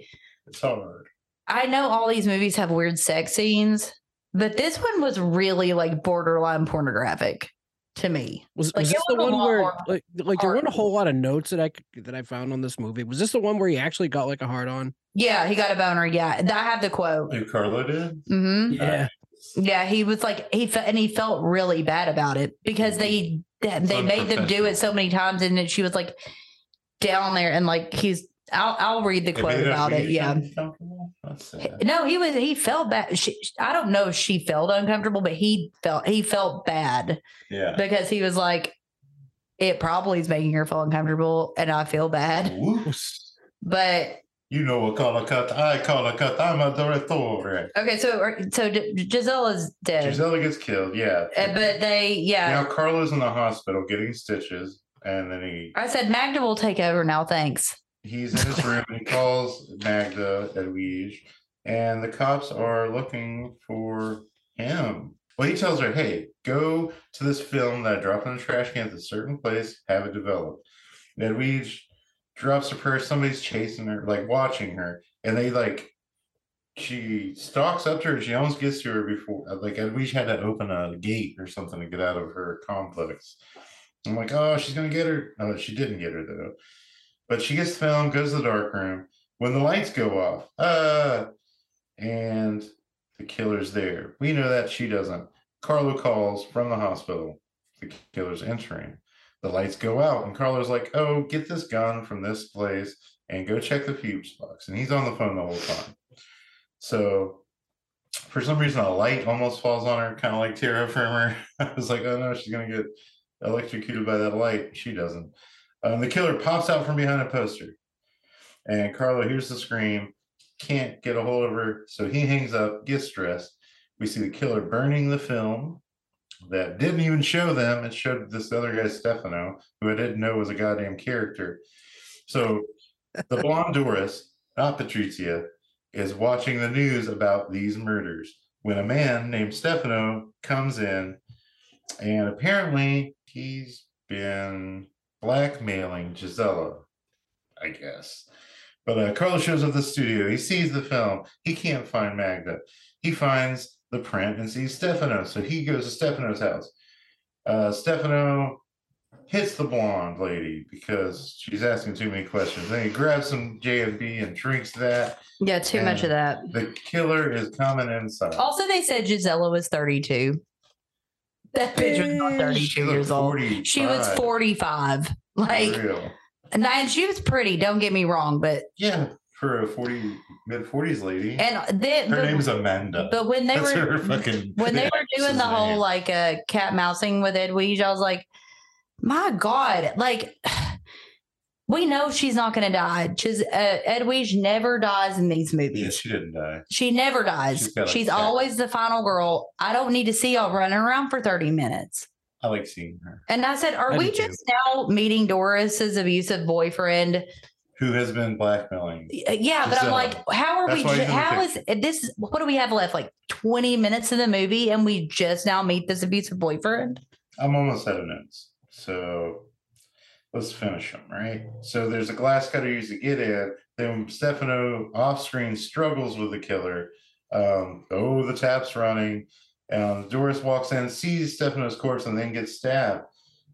It's hard. I know all these movies have weird sex scenes, but this one was really like borderline pornographic to me. Was, Like, was this the was a one where like like there weren't a whole lot of notes that I c- that I found on this movie? Was this the one where he actually got like a hard on? Yeah, he got a boner. Yeah, I have the quote. Who Carlo did? Mm-hmm. Yeah. Yeah, he was like he felt and he felt really bad about it because they they they made them do it so many times, and then she was like down there and like he's. I'll I'll read the quote about it. Yeah. uncomfortable? That's sad. No, he was he felt bad. She, I don't know if she felt uncomfortable, but he felt he felt bad Yeah. because he was like, it probably is making her feel uncomfortable, and I feel bad. Whoops. But You know what call a cut? I call a cut. I'm a director. okay, so so Giselle is dead, Gisela gets killed. Yeah. Uh, but they yeah. Now Carlo's in the hospital getting stitches, and then he I said Magda will take over now. Thanks. He's in his room. and he calls Magda Edwige, and the cops are looking for him. Well, he tells her, "Hey, go to this film that I dropped in the trash can at a certain place. Have it developed." And Edwige drops her purse. Somebody's chasing her, like watching her, and they like. She stalks up to her. She almost gets to her before, uh, like Edwige had to open a gate or something to get out of her complex. I'm like, oh, she's gonna get her. No, she didn't get her though. But she gets the film, goes to the dark room. When the lights go off, uh, and the killer's there. We know that she doesn't. Carlo calls from the hospital. The killer's entering. The lights go out, and Carlo's like, "Oh, get this gun from this place and go check the fuse box." And he's on the phone the whole time. So, for some reason, a light almost falls on her, kind of like Terror Firmer. [LAUGHS] I was like, "Oh no, she's gonna get electrocuted by that light." She doesn't. Um, the killer pops out from behind a poster, and Carlo hears the scream, can't get a hold of her, so he hangs up, gets dressed. We see the killer burning the film that didn't even show them. It showed this other guy, Stefano, who I didn't know was a goddamn character. So the blonde Doris, not Patrizia, is watching the news about these murders when a man named Stefano comes in, and apparently he's been blackmailing Gisela, I guess. But uh, Carlos shows up at the studio. He sees the film. He can't find Magda. He finds the print and sees Stefano. So he goes to Stefano's house. Uh, Stefano hits the blonde lady because she's asking too many questions. Then he grabs some J&B and drinks that. Yeah, too much of that. The killer is coming inside. Also, they said Gisela was 32. That bitch was not Eh, 32 She years old. She was 45, 45. Like, real. and she was pretty. Don't get me wrong, but Yeah, for a 40 mid 40s lady. and then Her but, name's Amanda. but when they That's were her fucking [LAUGHS] when they were [LAUGHS] doing the whole name. like uh cat mousing with Edwige, I was like, my God, like we know she's not gonna die. She's uh, Edwige never dies in these movies. Yeah, she didn't die. She never dies. She's She's always the final girl. I don't need to see y'all running around for 30 minutes. I like seeing her. And I said, Are I we do too. just now meeting Doris's abusive boyfriend? Who has been blackmailing? Yeah, but I'm like, how are That's we? ju- in How is this? What do we have left? Like 20 minutes of the movie, and we just now meet this abusive boyfriend? I'm almost out of notes. So let's finish them, right? So there's a glass cutter used to get in. Then Stefano off screen struggles with the killer. Um, oh, the tap's running. Um, Doris walks in, sees Stefano's corpse, and then gets stabbed.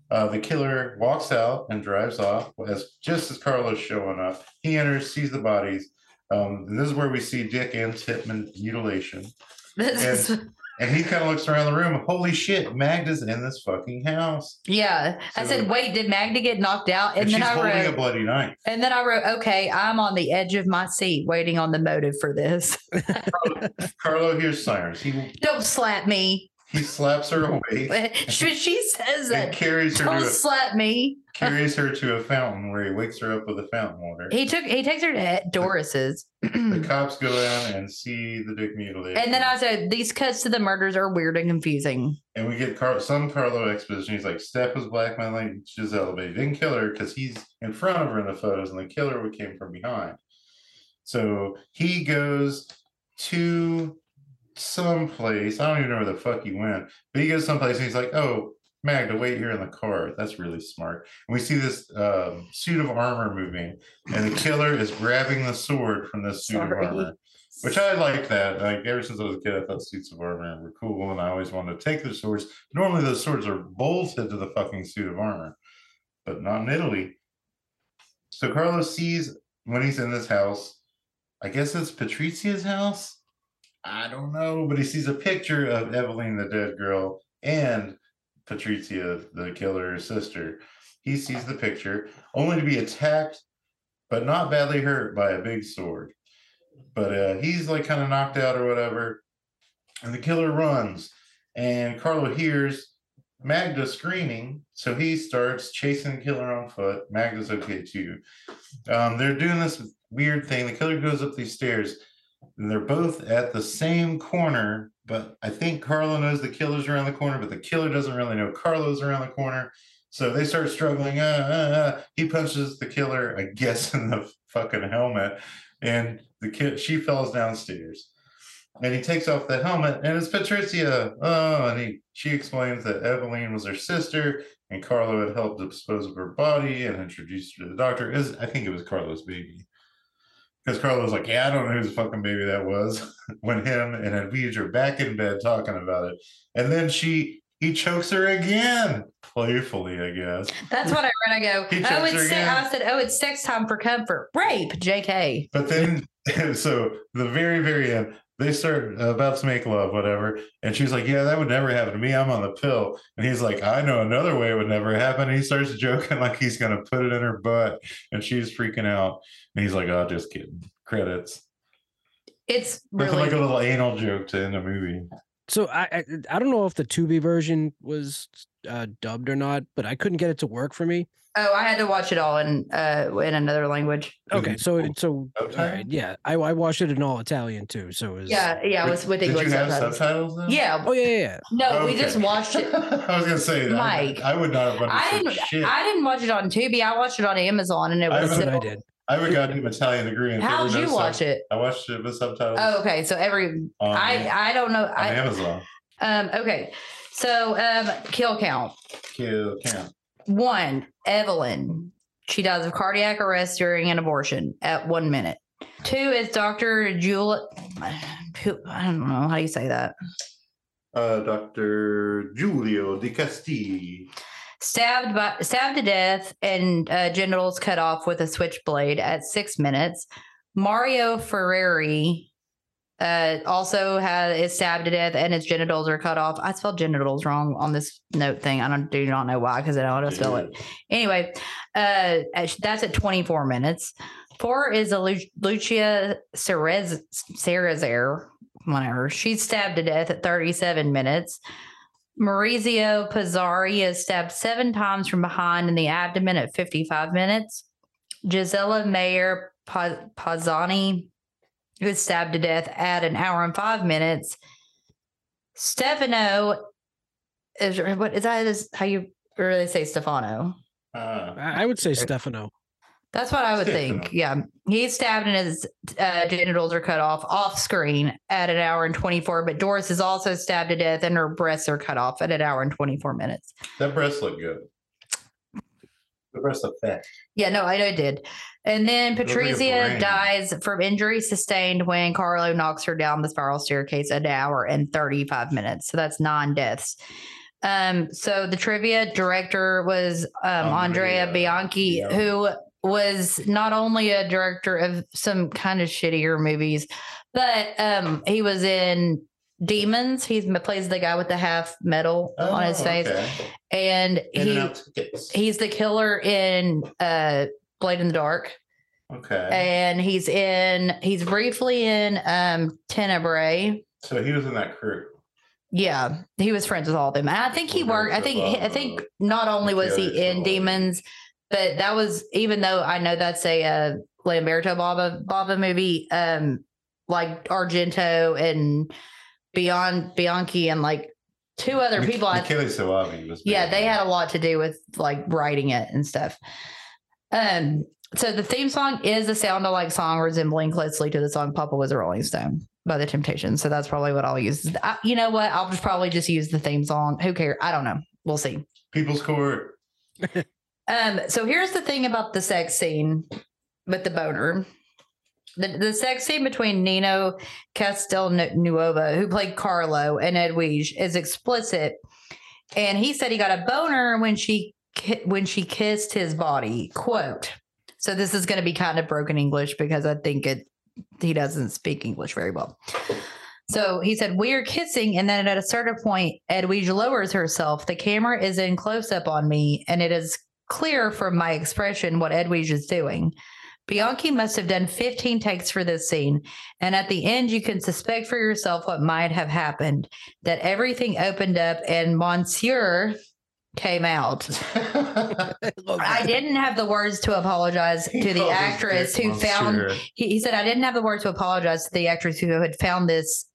Uh, the killer walks out and drives off as just as Carlos showing up. He enters, sees the bodies. Um, and this is where we see Dick and Titman mutilation. This is, And he kind of looks around the room. Holy shit, Magda's in this fucking house. yeah. I said, wait, did Magda get knocked out? And, And, then she's I holding a wrote, bloody knife. and then I wrote, okay, I'm on the edge of my seat, waiting on the motive for this. [LAUGHS] Carlo hears sirens. He Don't slap me. He slaps her away [LAUGHS] she, she says that. carries her Don't to a, slap me. carries her to a fountain where he wakes her up with the fountain water. He took. He takes her to Doris's. The cops go in and see the dick mutilation. And then I said, these cuts to the murders are weird and confusing. and we get Car- some Carlo exposition. He's like, Steph was blackmailing Giselle, but he didn't kill her because he's in front of her in the photos, and the killer came from behind. So he goes to some place. I don't even know where the fuck he went, but he goes someplace and he's like, "Oh, Magda, wait here in the car." That's really smart. And we see this um, suit of armor moving, and the killer is grabbing the sword from this suit Sorry. of armor. Which I like that. Like ever since I was a kid, I thought suits of armor were cool, and I always wanted to take the swords. Normally, those swords are bolted to the fucking suit of armor, but not in Italy. So Carlos sees when he's in this house. I guess it's Patrizia's house. I don't know, but he sees a picture of Evelyn, the dead girl, and Patrizia, the killer's sister. He sees the picture, only to be attacked, but not badly hurt by a big sword. But uh, he's like kind of knocked out or whatever. And the killer runs, and Carlo hears Magda screaming, so he starts chasing the killer on foot. Magda's okay too. Um, they're doing this weird thing. The killer goes up these stairs, and they're both at the same corner. But I think Carlo knows the killer's around the corner, but the killer doesn't really know Carlo's around the corner. So they start struggling. Uh, uh, uh. He punches the killer, I guess, [LAUGHS] in the fucking helmet, and the kid she falls downstairs. And he takes off the helmet, and it's Patricia. Oh, and he she explains that Evelyn was her sister, and Carlo had helped dispose of her body and introduced her to the doctor. Is I think it was Carlo's baby. Because Carlo was like, Yeah, I don't know whose fucking baby that was. [LAUGHS] when him and Edwige are back in bed talking about it. And then she he chokes her again. Playfully, I guess. That's what I [LAUGHS] read. I go, oh, it's se- I said, oh, it's sex time for comfort. Rape, JK. But then, [LAUGHS] so the very, very end, they start about to make love, whatever. And she's like, Yeah, that would never happen to me. I'm on the pill. And he's like, I know another way it would never happen. And he starts joking [LAUGHS] like he's going to put it in her butt. And she's freaking out. And he's like, Oh, just kidding. Credits. It's really like a little anal joke to end a movie. So I, I I don't know if the Tubi version was uh, dubbed or not, but I couldn't get it to work for me. Oh, I had to watch it all in uh in another language. Okay, so Cool. it- so all Okay. right, yeah, I I watched it in all Italian too, so it was Yeah, yeah, it was with Did English you have subtitles. subtitles? Then? Yeah, Oh yeah, yeah, yeah. no, we just watched it. [LAUGHS] I was gonna say that. Mike. I, would not have I didn't. shit. I didn't watch it on Tubi. I watched it on Amazon, and it was. That's what I still- did. I have a goddamn Italian degree. and there How'd were no you watch sub- it? I watched it with subtitles. Oh, okay. So every on, I I don't know. on I Amazon. um okay. So um kill count Kill count. One Evelyn. She dies of cardiac arrest during an abortion at one minute. Two is Jewel. Who I don't know how do you say that. Uh, Dr. Giulio Di Casti. stabbed by stabbed to death and uh, genitals cut off with a switchblade at six minutes. Mario Ferrari uh, also had is stabbed to death and his genitals are cut off. I spelled genitals wrong on this note thing. I don't do not know why because I don't know how to spell it. Anyway, uh, that's at 24 minutes. Four is a Lu- Lucia Cerez Cerezer, whatever. She's stabbed to death at 37 minutes. Maurizio Pizzari is stabbed seven times from behind in the abdomen at 55 minutes. Gisela Mayer Pa- Pazzani is stabbed to death at an hour and five minutes. Stefano is what is that is how you really say Stefano? Uh, I I would say Stefano. That's what I would think. Yeah. He's stabbed and his uh, genitals are cut off off screen at an hour and 24. But Doris is also stabbed to death and her breasts are cut off at an hour and 24 minutes. that breast look good. The looked fat. Yeah, no, I know it did. And then Patrizia dies from injuries sustained when Carlo knocks her down the spiral staircase at an hour and 35 minutes. So that's nine deaths. Um, so the trivia director was um, Andrea, Andrea Bianchi, Bianchi. who was not only a director of some kind of shittier movies, but um, he was in Demons. He plays the guy with the half metal on his Oh, face, okay. and he and he's the killer in uh, Blade in the Dark Okay. and he's in he's briefly in um tenebrae So he was in that crew. yeah he was friends with all of them and i think he worked i think I think not only was he in demons but that was even though i know that's a uh lamberto bava bava movie um like argento and beyond bianchi and like two other people Michele Soavi was. yeah they had a lot to do with like writing it and stuff. Um so the theme song is a sound alike song resembling closely to the song papa was a rolling stone by the temptations so that's probably what i'll use. I, you know what? I'll just probably just use the theme song. Who cares i don't know. We'll see. People's Court. [LAUGHS] um so here's the thing about the sex scene with the boner the, the sex scene between Nino Castelnuovo, who played Carlo, and Edwige is explicit. And he said he got a boner when she when she kissed his body. Quote. So this is going to be kind of broken English because I think it he doesn't speak English very well. So he said, We are kissing. And then at a certain point, Edwige lowers herself. The camera is in close up on me, and it is clear from my expression what Edwige is doing. Bianchi must have done 15 takes for this scene. And at the end, you can suspect for yourself what might have happened that everything opened up and Monsieur came out. I [LAUGHS] I didn't have the words to apologize He to the [LAUGHS] oh, called actress who found he, he said, I didn't have the words to apologize to the actress who had found this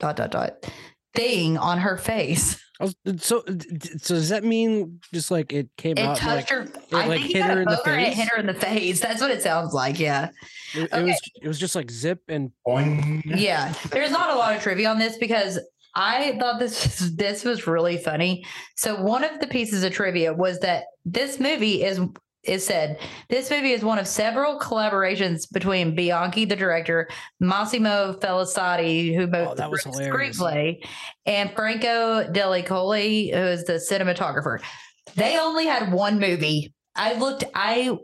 dot dot dot thing on her face. I was- So, d- d- so does that mean just like it came It out? touched like, her. I like, think he hit her in the boner it face? hit her in the face. That's what it sounds like. Yeah. It, it was. It was just like zip and Boing. Yeah. There's not a lot of trivia on this because I thought this [LAUGHS] this was really funny. So one of the pieces of trivia was that this movie is is said this movie is one of several collaborations between Bianchi, the director, Massimo Felisatti, who both Oh, that was the screenplay, and Franco Delli Colli, who is the cinematographer. They only had one movie. I looked. I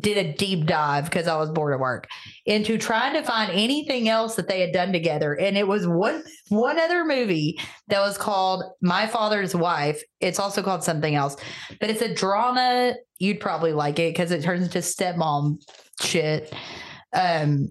did a deep dive because I was bored at work into trying to find anything else that they had done together. And it was one one other movie that was called My Father's Wife. It's also called something else, but it's a drama. You'd probably like it because it turns into stepmom shit. Um,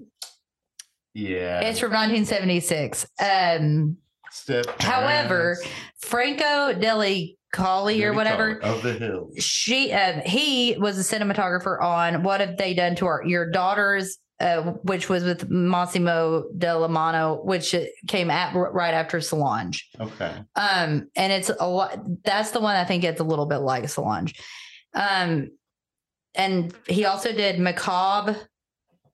Yeah. it's from 1976. Um, Step however. Franco Delli Colli or What do you whatever? Of the hills. she um he was a cinematographer on what have they done to our your daughters uh, which was with Massimo Dallamano, which came at right after Solange. Okay. Um, and it's a lot. That's the one I think it's a little bit like Solange. Um, and he also did Macabre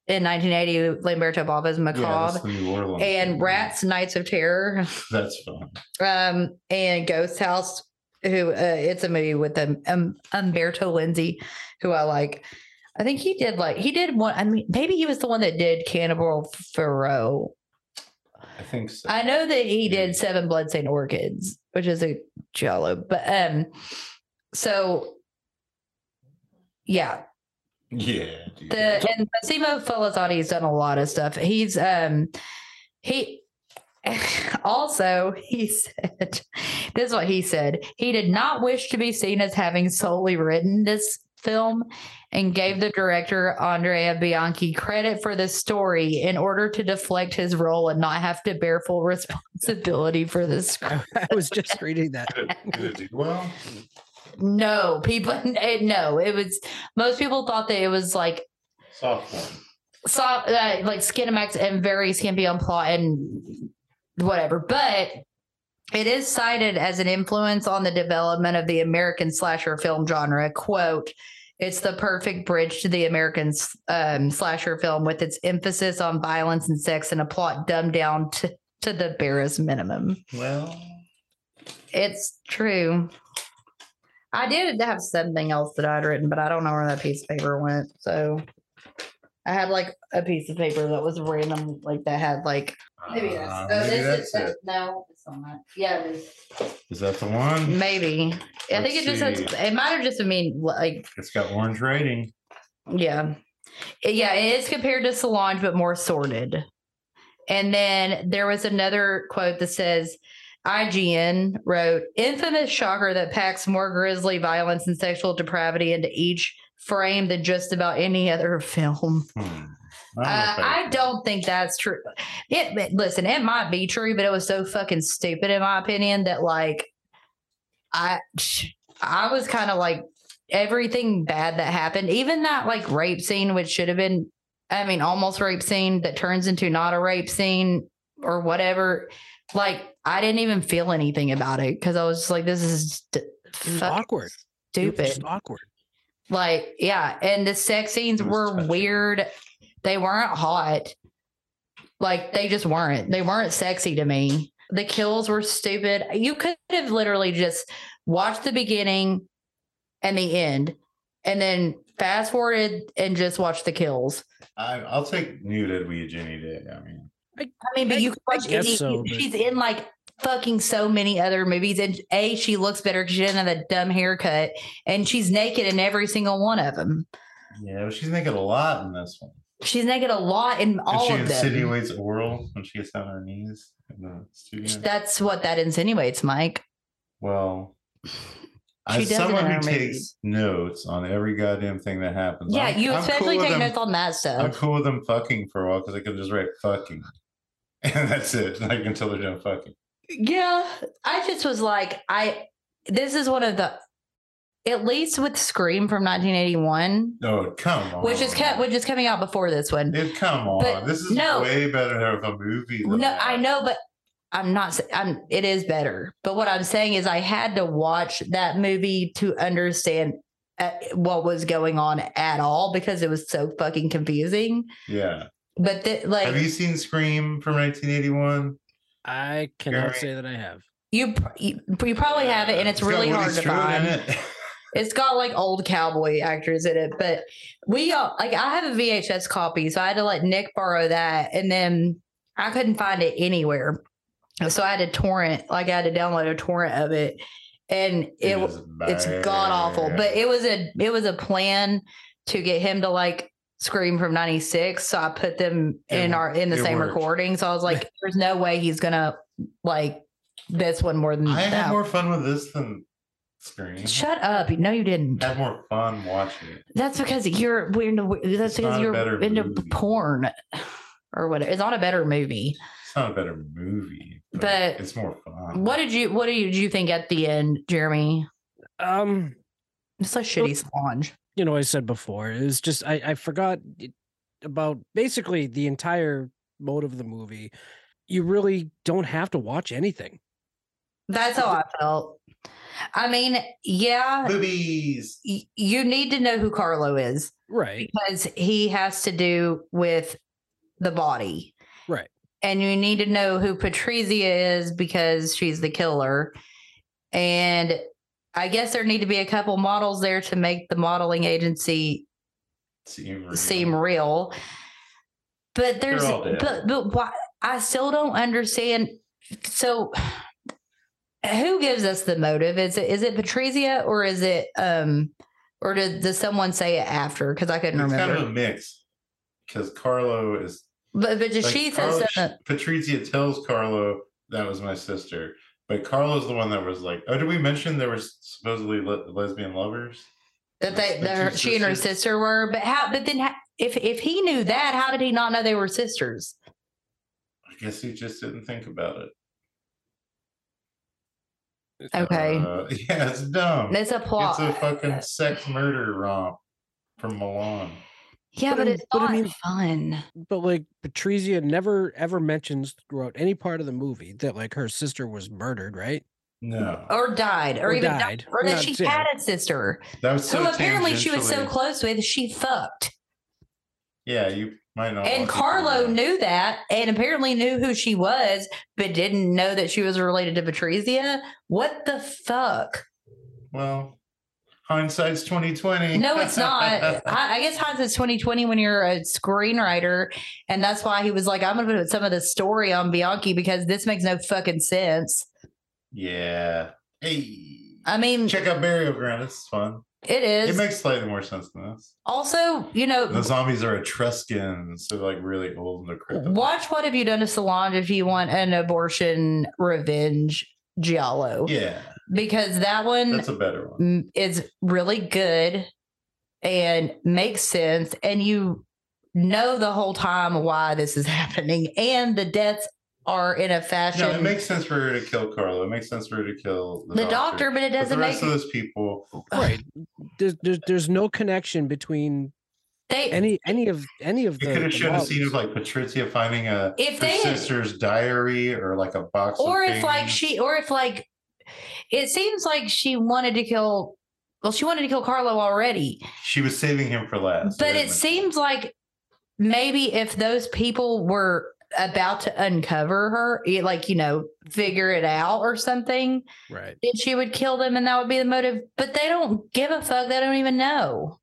in 1980. Lamberto Bava's Macabre that's the New Orleans. and. Rats Nights of Terror [LAUGHS] That's fun. um, and Ghost House, who uh, it's a movie with um, um, Umberto Lenzi, who I like. I think he did like he did one. I mean, maybe he was the one that did Cannibal Ferox. I think so. I know that he did Seven Blood-Stained Orchids, which is a giallo, but um, so yeah, yeah. dude. the and Massimo Felisatti has done a lot of stuff. He's um he [LAUGHS] also he said [LAUGHS] this is what he said. He did not wish to be seen as having solely written this film and gave the director Andrea Bianchi credit for the story in order to deflect his role and not have to bear full [LAUGHS] responsibility for the script. I, I was just reading that. Did it do well? No, people [LAUGHS] eh, no, it was most people thought that it was like Soft one. saw uh, like Skinamax and very skimpy on plot and whatever, but it is cited as an influence on the development of the American slasher film genre. Quote, it's the perfect bridge to the American um, slasher film with its emphasis on violence and sex and a plot dumbed down to, to the barest minimum. Well, It's true. I did have something else that I'd written, but I don't know where that piece of paper went. So I had like a piece of paper that was random, like that had like maybe that's uh, oh, maybe this that's is it. no, it's on that. Yeah, it is. Is that the one? Maybe. I think it Let's just says see. it might have just mean like It's got orange rating. yeah. Yeah, it is compared to Solange, but more sorted. And then there was another quote that says IGN wrote, infamous shocker that packs more grisly violence and sexual depravity into each frame than just about any other [LAUGHS] film. Hmm. I don't Uh, I don't think that's true. It it- listen, it might be true, but it was so fucking stupid in my opinion that like I I was kind of like everything bad that happened, even that like rape scene, which should have been, I mean, almost rape scene that turns into not a rape scene or whatever. Like I didn't even feel anything about it because I was just like, this is st- It was fucking awkward. Stupid. just awkward. Like, yeah. And the sex scenes were touching. weird. They weren't hot. Like, they just weren't. They weren't sexy to me. The kills were stupid. You could have literally just watched the beginning and the end and then fast forwarded and just watch the kills. I, I'll take nude Edwige any day. I mean, I mean, but I- you can I watch guess any. so, but- She's in like fucking so many other movies, and a she looks better because she doesn't have that dumb haircut, and she's naked in every single one of them. yeah, but she's naked a lot in this one. She's naked a lot in And all she of them. insinuates oral when she gets down on her knees in the studio. That's what that insinuates, Mike. Well, [SIGHS] She as does it in someone her who movies. takes notes on every goddamn thing that happens. Yeah, I'm- you I'm especially cool take them- notes on that stuff. I'm cool with them fucking for a while because I can just write fucking, [LAUGHS] and that's it. Like until they're done fucking. Yeah, I just was like, I. This is one of the, at least with Scream from 1981, Oh come on, which is ca- which is coming out before this one. It, come on, But this is no. way better of a movie. No, that. I know, but I'm not. I'm. It is better, but what I'm saying is, I had to watch that movie to understand uh, what was going on at all because it was so fucking confusing. Yeah. But th- like Have you seen Scream from 1981? I cannot Very- say that I have. you, you, you probably have it, and it's got really Woody hard to find. it. [LAUGHS] It's got like old cowboy actors in it, but we all like I have a VHS copy, so I had to let Nick borrow that, and then I couldn't find it anywhere, so I had to torrent, like I had to download a torrent of it, and it, is it's god awful. But it was a it was a plan to get him to like scream from '96, so I put them It in wo- our in the it same worked. recording. So I was like, "There's no way he's gonna like this one more than I had that." more fun with this than Scream. Shut up! No, you didn't. I had more fun watching it. That's because you're we're into that's It's because a you're into movie. porn or whatever. It's not a better movie. It's not a better movie, But it's more fun. What did you what did you, did you think at the end, Jeremy? Um, It's a shitty sponge. You know, I said before, it was just I, I forgot about basically the entire mode of the movie. You really don't have to watch anything. That's how I felt. I mean, yeah, Boobies. y- you need to know who Carlo is Right. because he has to do with the body. Right. And you need to know who Patrizia is because she's the killer. And I guess there need to be a couple models there to make the modeling agency Seem real. seem real. But there's but but why I still don't understand. So who gives us the motive? Is it is it Patrizia or is it um or did, does someone say it after? Because I couldn't It's remember. kind of a mix because Carlo is. but but just like, she Carlo- says. Patrizia tells Carlo that was my sister, but Carlo's the one that was like, "Oh, did we mention there was supposedly le- lesbian lovers?" that they the that her, she and her sister were. But how? But then how, if if he knew that, how did he not know they were sisters? I guess he just didn't think about it. Okay, Uh, [LAUGHS] yeah, it's dumb. it's a plot. It's a fucking sex murder romp from Milan. Yeah, But but it's but I mean- fun. But like Patrizia never ever mentions throughout any part of the movie that like her sister was murdered, right? No, or died, or, Or even died. died, or that she dead. had a sister that was so who apparently she was so close with. She fucked, Yeah, you might not. and Carlo know. knew that, and apparently knew who she was, but didn't know that she was related to Patrizia. What the fuck? Well, hindsight's twenty twenty. No, it's not. [LAUGHS] I, I guess hindsight's twenty twenty when you're a screenwriter, and that's why he was like, "I'm going to put some of the story on Bianchi because this makes no fucking sense." yeah. Hey, I mean, check out Burial Ground. It's fun. it is. It makes slightly more sense than this. also, you know, The zombies are Etruscans, so like really old and decrepit. Watch what have you done to Solange if you want an abortion revenge giallo Yeah, because that one that's a better one. is really good and makes sense and you know the whole time why this is [LAUGHS] happening and the deaths are in a fashion No, it makes sense for her to kill Carlo. It makes sense for her to kill the, the doctor but it doesn't the make rest of those people, Right. There's, there's there's no connection between they any any of any of you the. could have the shown a scene of like Patricia finding a if her they sister's diary or like a box. of or if like she or if like it seems like she wanted to kill well she wanted to kill carlo already she was saving him for last. But it seems like maybe if those people were about to uncover her, like, you know, figure it out or something, right. then she would kill them and that would be the motive. But they don't give a fuck. They don't even know.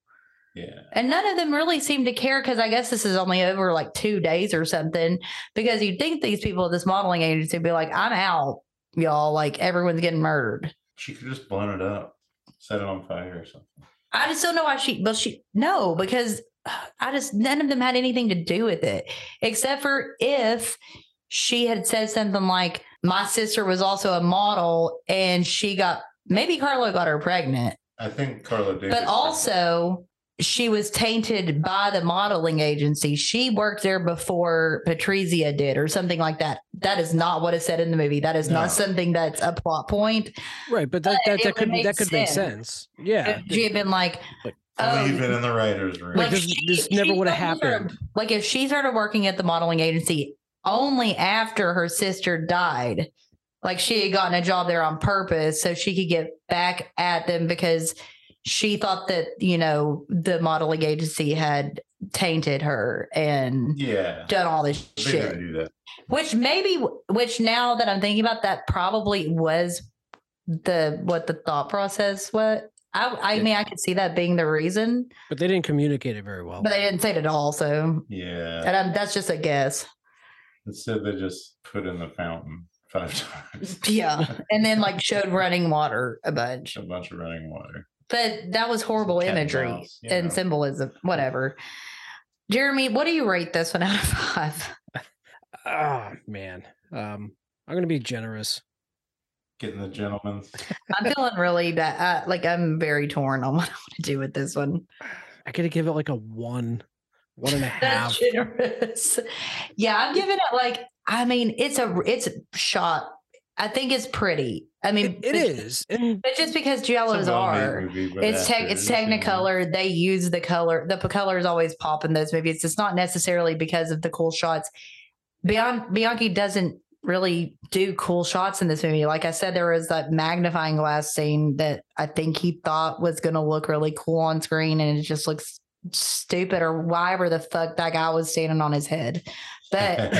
Yeah. And none of them really seem to care because I guess this is only over like two days or something. Because you'd think these people at this modeling agency would be like, I'm out, y'all. Like everyone's getting murdered. She could just blown it up, set it on fire or something. I just don't know why she, but she, no, because I just, none of them had anything to do with it except for if she had said something like, my sister was also a model and she got, maybe Carlo got her pregnant. I think Carla did. but also she was tainted by the modeling agency. She worked there before Patrizia did, or something like that. That is not what is said in the movie. That is No. not something that's a plot point. Right, but that But that, that could would that could make sense. sense. Yeah. If she had been like, Only oh, you've been in the writer's room. Like, this- this never would have only started- happened. Like if she started working at the modeling agency only after her sister died, like she had gotten a job there on purpose so she could get back at them because she thought that you know the modeling agency had tainted her and yeah. done all this They shit do that. which maybe which now that i'm thinking about that probably was the what the thought process was i i mean i could see that being the reason But they didn't communicate it very well. but they didn't say it at all so Yeah. and I'm, that's just a guess Instead, they just put in the fountain five [LAUGHS] times. yeah and then like showed running water a bunch A bunch of running water. But that was horrible Cat and imagery mouse, and know. symbolism whatever jeremy what do you rate this one out of five? five Oh man. Um, I'm gonna be generous. Getting the gentleman. i'm feeling really bad uh, like i'm very torn on [LAUGHS] what i want to do with this one I gotta give it like a one, one and a half. Generous. Yeah, I'm giving it like I mean, it's a it's shot. I think it's pretty. I mean, It, it is, and But just because giallos It's are, movie, it's tech, it's actors, you. Technicolor. They use the color. The color is always pop in those movies. It's not necessarily because of the cool shots. Bian- Bianchi doesn't really do cool shots in this movie. Like I said, there was that magnifying glass scene that I think he thought was going to look really cool on screen, and it just looks stupid or why whatever the fuck that guy was standing on his head. But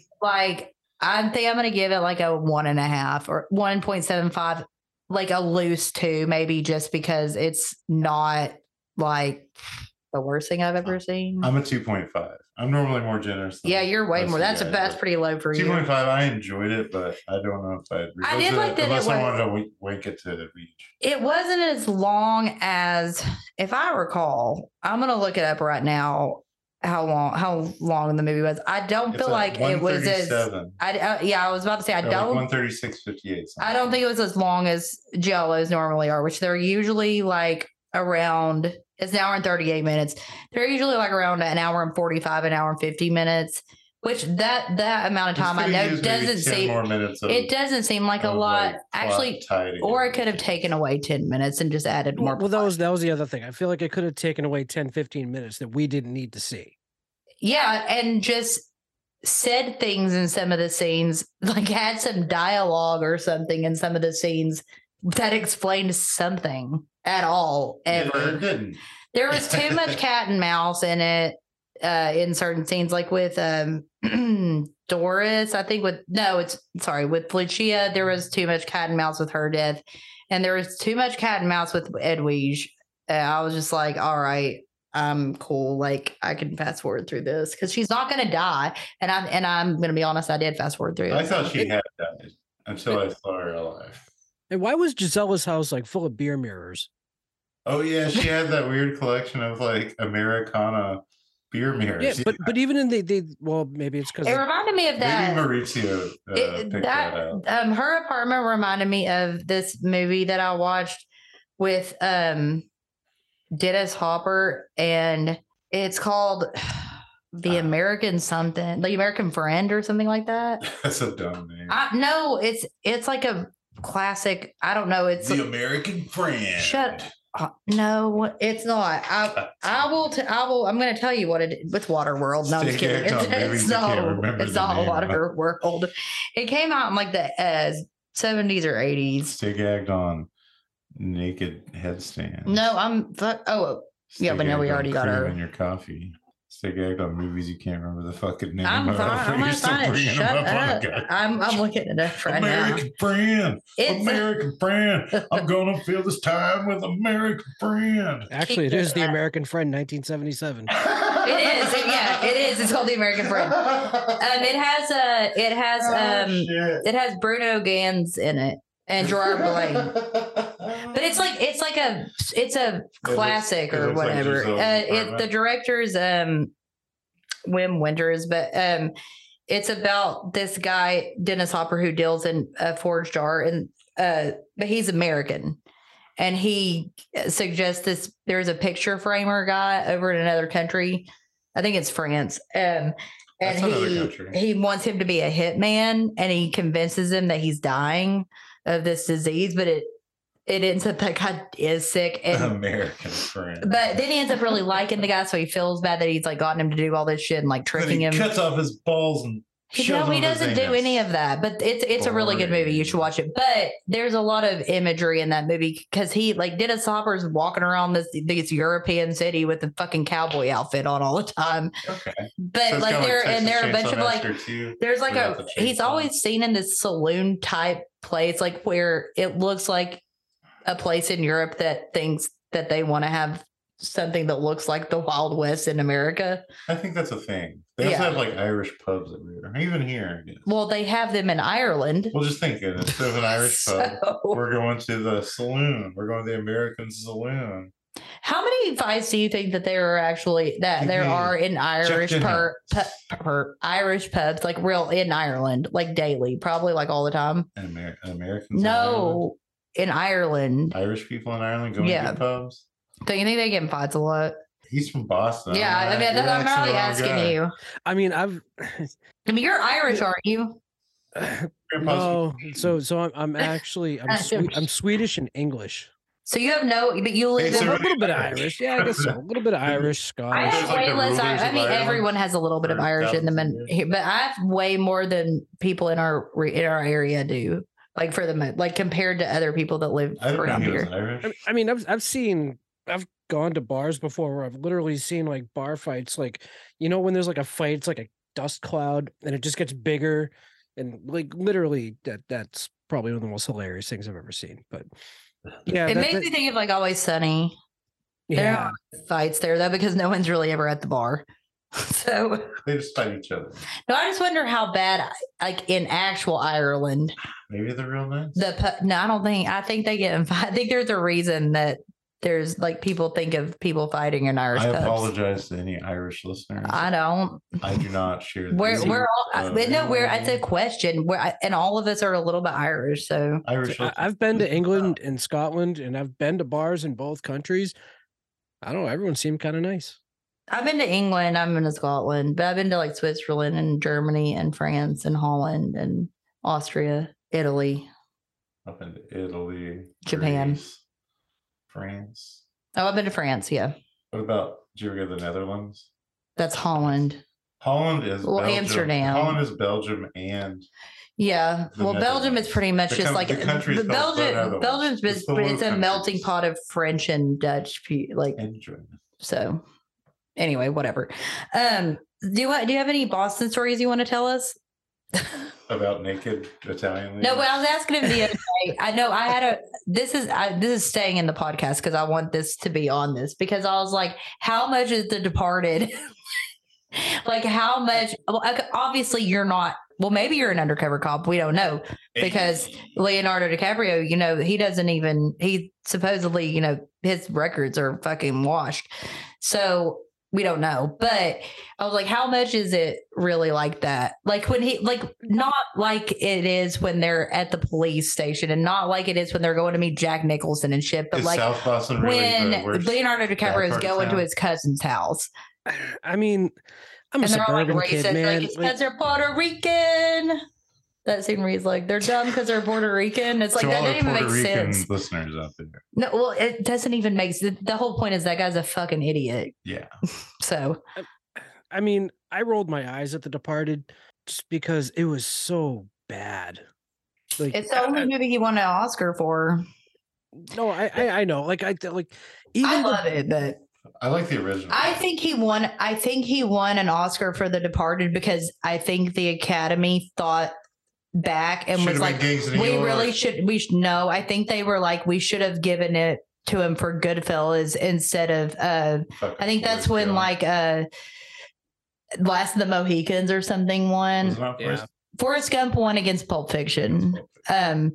[LAUGHS] like I think I'm gonna give it like a one and a half or one point seven five, like a loose two, maybe just because it's not like the worst thing I've ever seen. I'm a 2.5. I'm normally more generous. than yeah, you're way more. That's a guys, that's pretty low for you. 2.5. I enjoyed it, but I don't know if I'd. I did like that it unless I was- wanted to wink it to the beach. It wasn't as long as, if I recall, I'm gonna look it up right now. How long? How long the movie was? I don't It's feel like it was as. 137. I uh, yeah, I was about to say I don't 136.58. I don't think it was as long as giallos normally are, which they're usually like around. It's an hour and thirty eight minutes. They're usually like around an hour and forty five, an hour and fifty minutes. Which that that amount of time I know doesn't seem more minutes. Of, it doesn't seem like a lot. like, Actually, or it could have taken away ten minutes and just added more. well, well, that was that was the other thing. I feel like it could have taken away 10, 15 minutes that we didn't need to see. yeah, and just said things in some of the scenes, [LAUGHS] like had some dialogue or something in some of the scenes that explained something at all Yeah, ever. it didn't. There was too much [LAUGHS] cat and mouse in it uh in certain scenes, like with um [CLEARS THROAT] Doris. I think with no, it's sorry, with Lucia, there was too much cat and mouse with her death. And there was too much cat and mouse with Edwige. Uh, I was just like, all right, I'm cool. Like I can fast forward through this because she's not gonna die. And I'm and I'm gonna be honest, I did fast forward through I it. thought she had died until I saw her alive. And why was Gisella's house like full of beer mirrors? Oh yeah, she had that weird collection of like Americana beer mirrors. Yeah, but but even in the they well maybe it's because It reminded me of that. maybe Maurizio uh, It- picked that, out. um her apartment reminded me of this movie that I watched with um Dennis Hopper and it's called [SIGHS] The Ah. American something, the American Friend or something like that. [LAUGHS] That's a dumb name. I no, it's it's like a classic. I don't know. It's the American Friend. Shut uh, no, it's not. I I will. T- I will. I'm going to tell you what it with Waterworld. No, I'm just kidding. It's, it's not. It's not name of. Waterworld. It came out in like the uh, 70s or 80s. Stick act on naked headstand. No, I'm. Fuck, oh, yeah, but no, we already got our- in your coffee. Stay gagged on movies you can't remember the fucking name I'm of. [LAUGHS] fine. I'm You're gonna still it. bringing Shut them up. Okay. I'm I'm looking it up right now. American friend, It's American friend. I'm [LAUGHS] gonna fill this time with American friend. Actually, it is the that. American Friend, 1977. [LAUGHS] It is. It- yeah, it is. It's called the American Friend. Um, it has a. It has Oh, um. shit. It has Bruno Ganz in it and Gérard Blain. But it's like it's like a it's a classic it or looks like whatever. Giselle's uh, it, the director's um Wim Wenders, but um it's about this guy Dennis Hopper who deals in a forged art and uh but he's American. And he suggests this there's a picture framer guy over in another country. I think it's France. Um and That's he he wants him to be a hitman and he convinces him that he's dying of this disease, but it it ends up that guy is sick and [LAUGHS] American friend. but then he ends up really liking the guy, so he feels bad that he's like gotten him to do all this shit and like tricking he him. cuts off his balls and no, he them in his doesn't do any of that. But it's it's a really good movie. You should watch it. But there's a lot of imagery in that movie because he like Dennis Hopper's walking around this this European city with a fucking cowboy outfit on all the time. Okay. But So like there and there are a bunch of like Massacre 2. there's like a the he's always seen in this saloon type place, like where it looks like a place in Europe that thinks that they want to have something that looks like the Wild West in America. I think that's a thing. They also Yeah. have like Irish pubs everywhere, even here. I guess. Well, they have them in Ireland. Well, just think it. Instead of an Irish [LAUGHS] pub, we're going to the saloon. We're going to the American saloon. how many fights do you think that there are actually that there are in Irish per, per, per Irish pubs, like real in Ireland, like daily, probably like all the time? An Amer- an Americans. in Ireland? No, in Ireland. Irish people in Ireland going Yeah. to pubs. Don't you think they get in fights a lot? He's from Boston. yeah, I mean, You're that's, I'm asking really asking guy. you. I mean, I've [LAUGHS] [LAUGHS] I mean, you're Irish, aren't you? Grandpa's [SIGHS] no, so so I'm, I'm actually I'm [LAUGHS] Swe- I'm Swedish and English. So you have no, but you live Hey, in. a little bit of Irish, yeah, I guess so. A little bit of Irish, I Scottish. have There's like less. I, I mean, Ireland everyone has a little bit of Irish in them, and thousands of here, but I have way more than people in our in our area do. Like for the mo- like compared to other people that live I around he here. Irish. I- I mean, I've I've seen I've gone to bars before where I've literally seen like bar fights, like you know when there's like a fight, it's like a dust cloud, and it just gets bigger, and like literally that that's probably one of the most hilarious things I've ever seen. But [LAUGHS] yeah, It that- makes that- me think of like Always Sunny. There yeah. are fights there though because no one's really ever at the bar. [LAUGHS] So They just fight each other. no, I just wonder how bad, like in actual Ireland, Maybe they're real nice. the pu- no, I don't think. I think they get in fight. [LAUGHS] I think there's a reason that there's like people think of people fighting in Irish I pubs. apologize to any Irish listeners. I don't. I do not share. the We're views we're all I- no, we're it's a uh, question. We're and all of us are a little bit Irish, so Irish. I, I've been to England and Scotland, and I've been to bars in both countries. I don't know. Everyone seemed kind of nice. I've been to England, I've been to Scotland, but I've been to like Switzerland and Germany and France and Holland and Austria, Italy. up in Italy, Japan. Greece, France. Oh, I've been to France. Yeah, What about? Did you ever go to the Netherlands? that's Holland. Holland is Well, Belgium. Amsterdam. Holland is Belgium and Yeah. Well, Belgium is pretty much The just com- like the called the Belgium. Belgium's It's it's, a melting pot of French and Dutch, like and so. Anyway, whatever. Um, do you do you have any Boston stories you want to tell us? [LAUGHS] About naked Italian. No, but I was asking him the other day. I know I had a. This is I, this is staying in the podcast because I want this to be on this because I was like, how much is The Departed? [LAUGHS] like how much? Well, obviously you're not. Well, maybe you're an undercover cop. We don't know because Leonardo DiCaprio, you know, he doesn't even. He supposedly, you know, his records are fucking washed. So we don't know. But I was like, how much is it really like that? Like when he like not like it is when they're at the police station and not like it is when they're going to meet Jack Nicholson and shit, but is like South Boston really when the? Leonardo DiCaprio is part of going to his cousin's house. I mean, I'm a and they're all like suburban kid, man. like it's Like, because they're Puerto Rican. That scene where he's like, they're dumb because they're Puerto Rican. It's like to that all the doesn't even Puerto make Rican sense. listeners out there. No, well, it doesn't even make sense. The whole point is that guy's a fucking idiot. Yeah. [LAUGHS] So I mean, I rolled my eyes at The Departed just because it was so bad. Like, it's the only I- movie he won an Oscar for. no, I, I I know. Like I like even I the love it, but I like the original. I think he won. I think he won an Oscar for The Departed because I think the Academy thought back and Should've was like, Gangs of New we York. really should. We should no. I think they were like, we should have given it to him for Goodfellas instead of. uh Fucking I think that's when Gump. like uh Last of the Mohicans or something won. Was it Yeah. Forrest Forrest Gump won against Pulp Fiction. Um,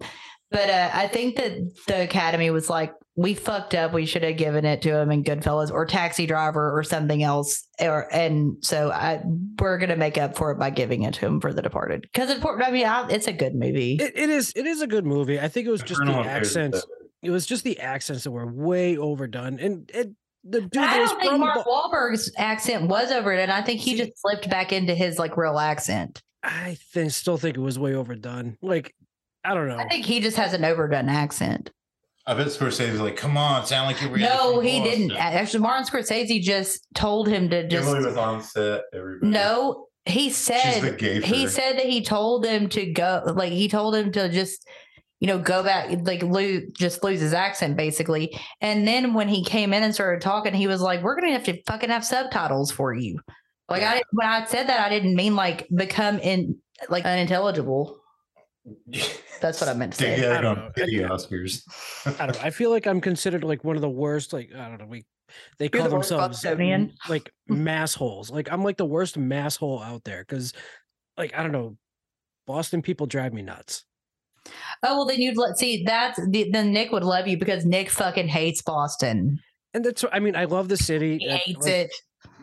but uh, I think that the Academy was like, we fucked up. We should have given it to him in Goodfellas or Taxi Driver or something else. Or and so I we're gonna make up for it by giving it to him for The Departed because it. I mean, I, it's a good movie. It, it is it is a good movie. I think it was just the Colonel Affairs is accents. It was just the accents that were way overdone. And it the dude I don't think Mark Bo- Wahlberg's accent was over it, and I think he See- just slipped back into his like real accent. I think still think it was way overdone. Like I don't know. I think he just has an overdone accent. I bet Scorsese was like, come on, sound like you're No, from he didn't. Actually, Martin Scorsese just told him to just Emily was on set. Everybody. No, he she's the said he said that he told him to go like he told him to just you know go back like lose just lose his accent basically and then when he came in and started talking he was like we're gonna have to fucking have subtitles for you like i when i said that i didn't mean like become in like unintelligible that's what i meant to say out I don't on know. Pity Oscars. I don't know. I feel like I'm considered like one of the worst. Like I don't know. We they You're call the themselves uh, Bostonian. like mass holes. Like I'm like the worst mass hole out there because, like I don't know, Boston people drive me nuts. oh well then you'd let see that's the, then nick would love you because nick fucking hates boston And that's I mean I love the city. he uh, hates like, it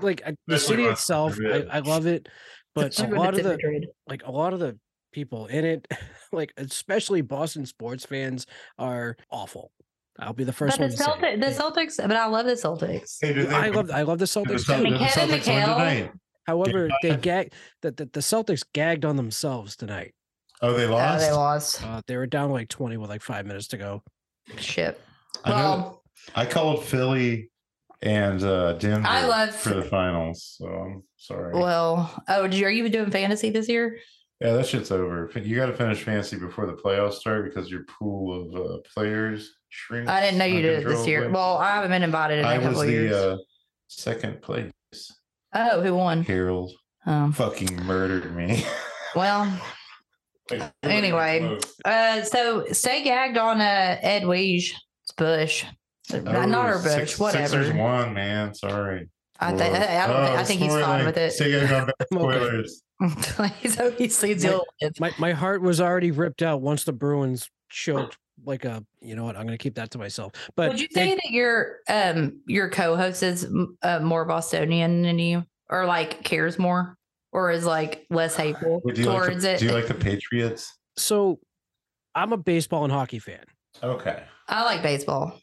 Like I, the city when itself, I, I love it. But a lot of the Madrid. like a lot of the people in it, [LAUGHS] like especially Boston sports fans, are awful. I'll be the first but one the to say. Celtics, the. Celtics, but I love the Celtics. Hey, they I love I love the did the Celtics. Too. the Kevin Celtics win McHale- tonight? However, they five. gag that the, the Celtics gagged on themselves tonight. Oh, they Oh, lost. they lost. Uh, they were down like twenty with like five minutes to go. Shit. I know. Well, I called Philly and uh Denver I love- for the finals, so I'm sorry. well. Oh, did you, are you doing fantasy this year? Yeah, that shit's over. You got to finish fantasy before the playoffs start because your pool of uh, players shrinks. I didn't know you did it this year. Well, I haven't been invited in a I couple was of the years. uh, second place. oh, who won? Harold Um, fucking murdered me. [LAUGHS] well, Anyway, uh, so stay gagged on uh, Edwige. It's Bush. Not Oh, our Bush. Six- whatever. Sixers won, man. Sorry. I think I, I don't. think, I think he's fine with it. Say guys on back I'm okay. spoilers. [LAUGHS] so he sleeps My- with. My my heart was already ripped out once the Bruins choked like a you know what I'm gonna keep that to myself. But Would you they- say that your um your co-host is uh, more Bostonian than you, or like cares more, or is like less hateful Wait, Do you, like towards the, it? do you like the Patriots? so? I'm a baseball and hockey fan. Okay. I like baseball.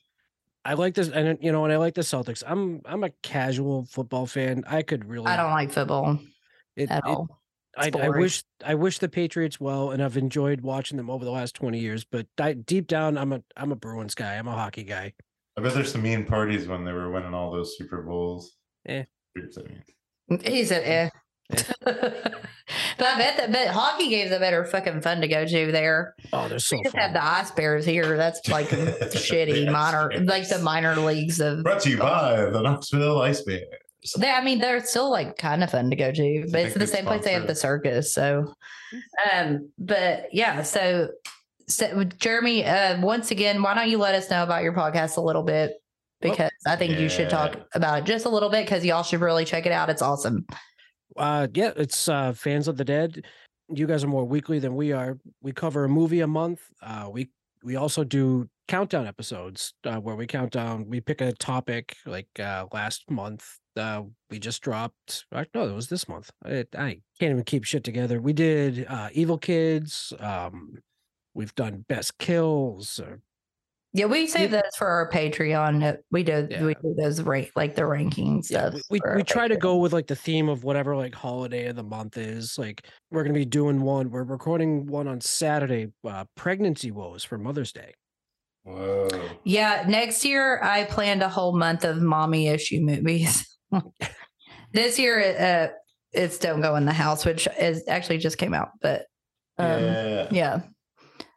I like this, and you know, and I like the Celtics. I'm I'm a casual football fan. I could really. I don't like football it, at it- all. I, I wish I wish the Patriots well, and I've enjoyed watching them over the last twenty years. But di- deep down, I'm a I'm a Bruins guy. I'm a hockey guy. I bet there's some mean parties when they were winning all those Super Bowls. Yeah, Patriots, I mean. He said, "Eh." [LAUGHS] but I bet that but hockey games are better fucking fun to go to there. Oh, they're so We just fun. have the ice bears here. That's like [LAUGHS] shitty minor, Ice like the minor leagues of. Brought to you by the Knoxville Ice Bears. They, I mean, they're still like kind of fun to go to, but think it's the same place they have the circus. So, um, but yeah, so, so Jeremy, uh, once again, why don't you let us know about your podcast a little bit? Well, Because I think you should talk about it just a little bit because y'all should really check it out. It's awesome. Uh, yeah, it's uh, fans of the dead. You guys are more weekly than we are. We cover a movie a month. Uh, we we also do countdown episodes uh, where we count down. We pick a topic. Like uh, last month, uh, we just dropped. uh, No, it was this month. I, can't even keep shit together. We did uh, Evil Kids. Um, we've done Best Kills. Uh, Yeah, we save those for our Patreon. Uh, We do we do those rank like the rankings yeah, stuff. we we, we try to go with like the theme of whatever like holiday of the month is. Like we're gonna be doing one. We're recording one on Saturday. Uh, pregnancy woes for Mother's Day. Whoa. Yeah, next year I planned a whole month of mommy issue movies. [LAUGHS] this year, uh, it's "Don't Go in the House," which is actually just came out. But um, yeah. yeah, I love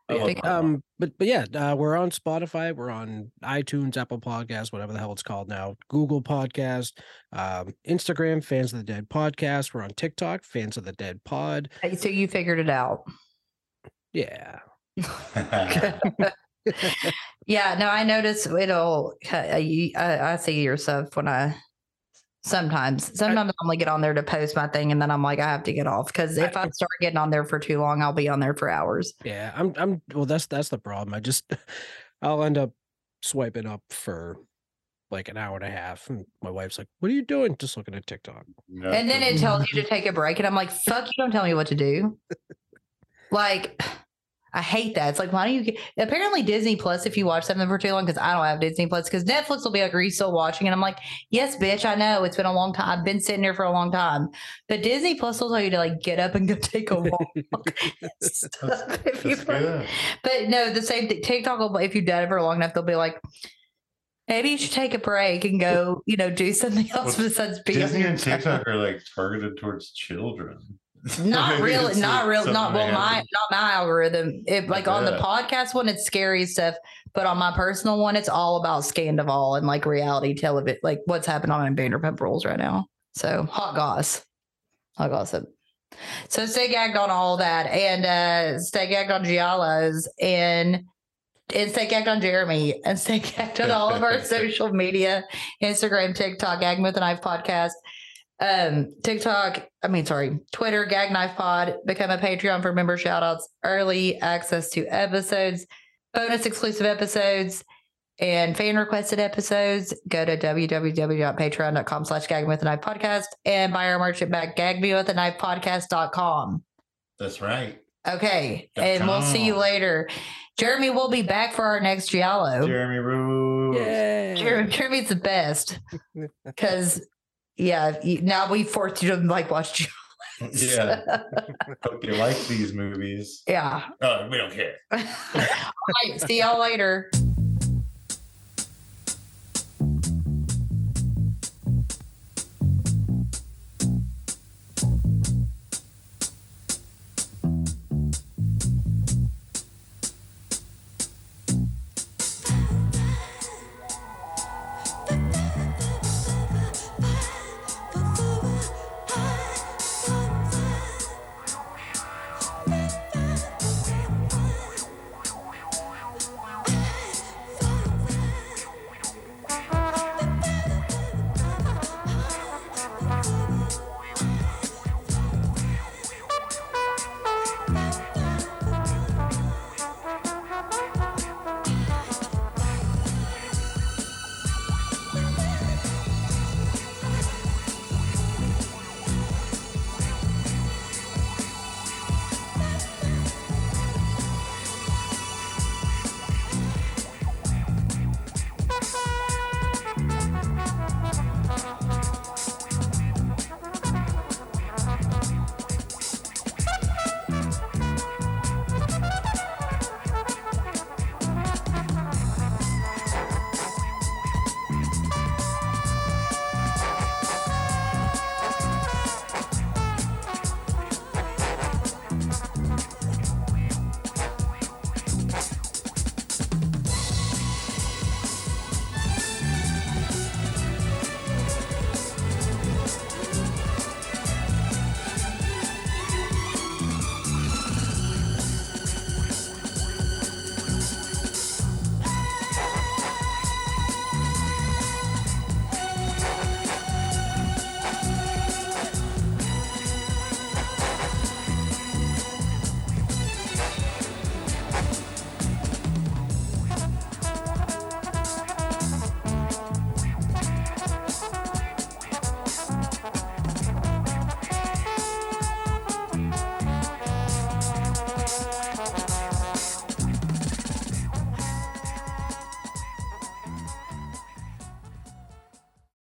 Big-. Um, but but yeah, uh, we're on Spotify, we're on iTunes, Apple Podcast, whatever the hell it's called now, Google Podcast, um, Instagram, Fans of the Dead Podcast. We're on TikTok, Fans of the Dead Pod. So you figured it out. Yeah, [LAUGHS] [LAUGHS] Yeah, no, I notice it'll. Uh, I, I see your stuff when I sometimes. Sometimes I only get on there to post my thing, and then I'm like, I have to get off because if I start getting on there for too long, I'll be on there for hours. yeah. I'm I'm well. That's that's the problem. I just [LAUGHS] I'll end up swiping up for like an hour and a half, and my wife's like, "What are you doing?" Just looking at TikTok. And then it tells you to take a break, and I'm like, fuck, you don't tell me what to do. [LAUGHS] like, I hate that. It's like, why don't you get apparently Disney Plus if you watch something for too long? Because I don't have Disney Plus, because Netflix will be like, Are you still watching? And I'm like, Yes, bitch, I know. It's been a long time. I've been sitting here for a long time. But Disney Plus will tell you to like get up and go [LAUGHS] take a walk. [LAUGHS] [LAUGHS] If you That's But no, the same thing. TikTok will, if you've done it for long enough, they'll be like, maybe you should take a break and go, you know, do something else Well, besides be on Disney and phone." TikTok are like targeted towards children. Not [LAUGHS] really, not real, not well, my not my algorithm. It like on the podcast one, it's scary stuff, but on my personal one, it's all about Scandoval and like reality television, like what's happening on Vanderpump Rules right now. So hot goss, hot gossip. So stay gagged on all that, and uh stay gagged on Giallos, and and stay gagged on Jeremy, and stay gagged on all of our [LAUGHS] social media, Instagram, TikTok, Gag with a Knife podcast um TikTok, I mean sorry, Twitter, Gag Knife Pod, become a Patreon for member shout outs, early access to episodes, bonus exclusive episodes, and fan requested episodes. Go to www.patreon.com slash gag with a knife podcast and buy our merch at back with a knife podcast.com. That's right. Okay. Dot And we'll see you later. Jeremy will be back for our next Giallo. Jeremy Rose. Yeah. Jeremy, Jeremy's the best because yeah, now we forced you to like watch yeah. [LAUGHS] Hope you like these movies. Yeah. Uh, we don't care. [LAUGHS] all right. See y'all later.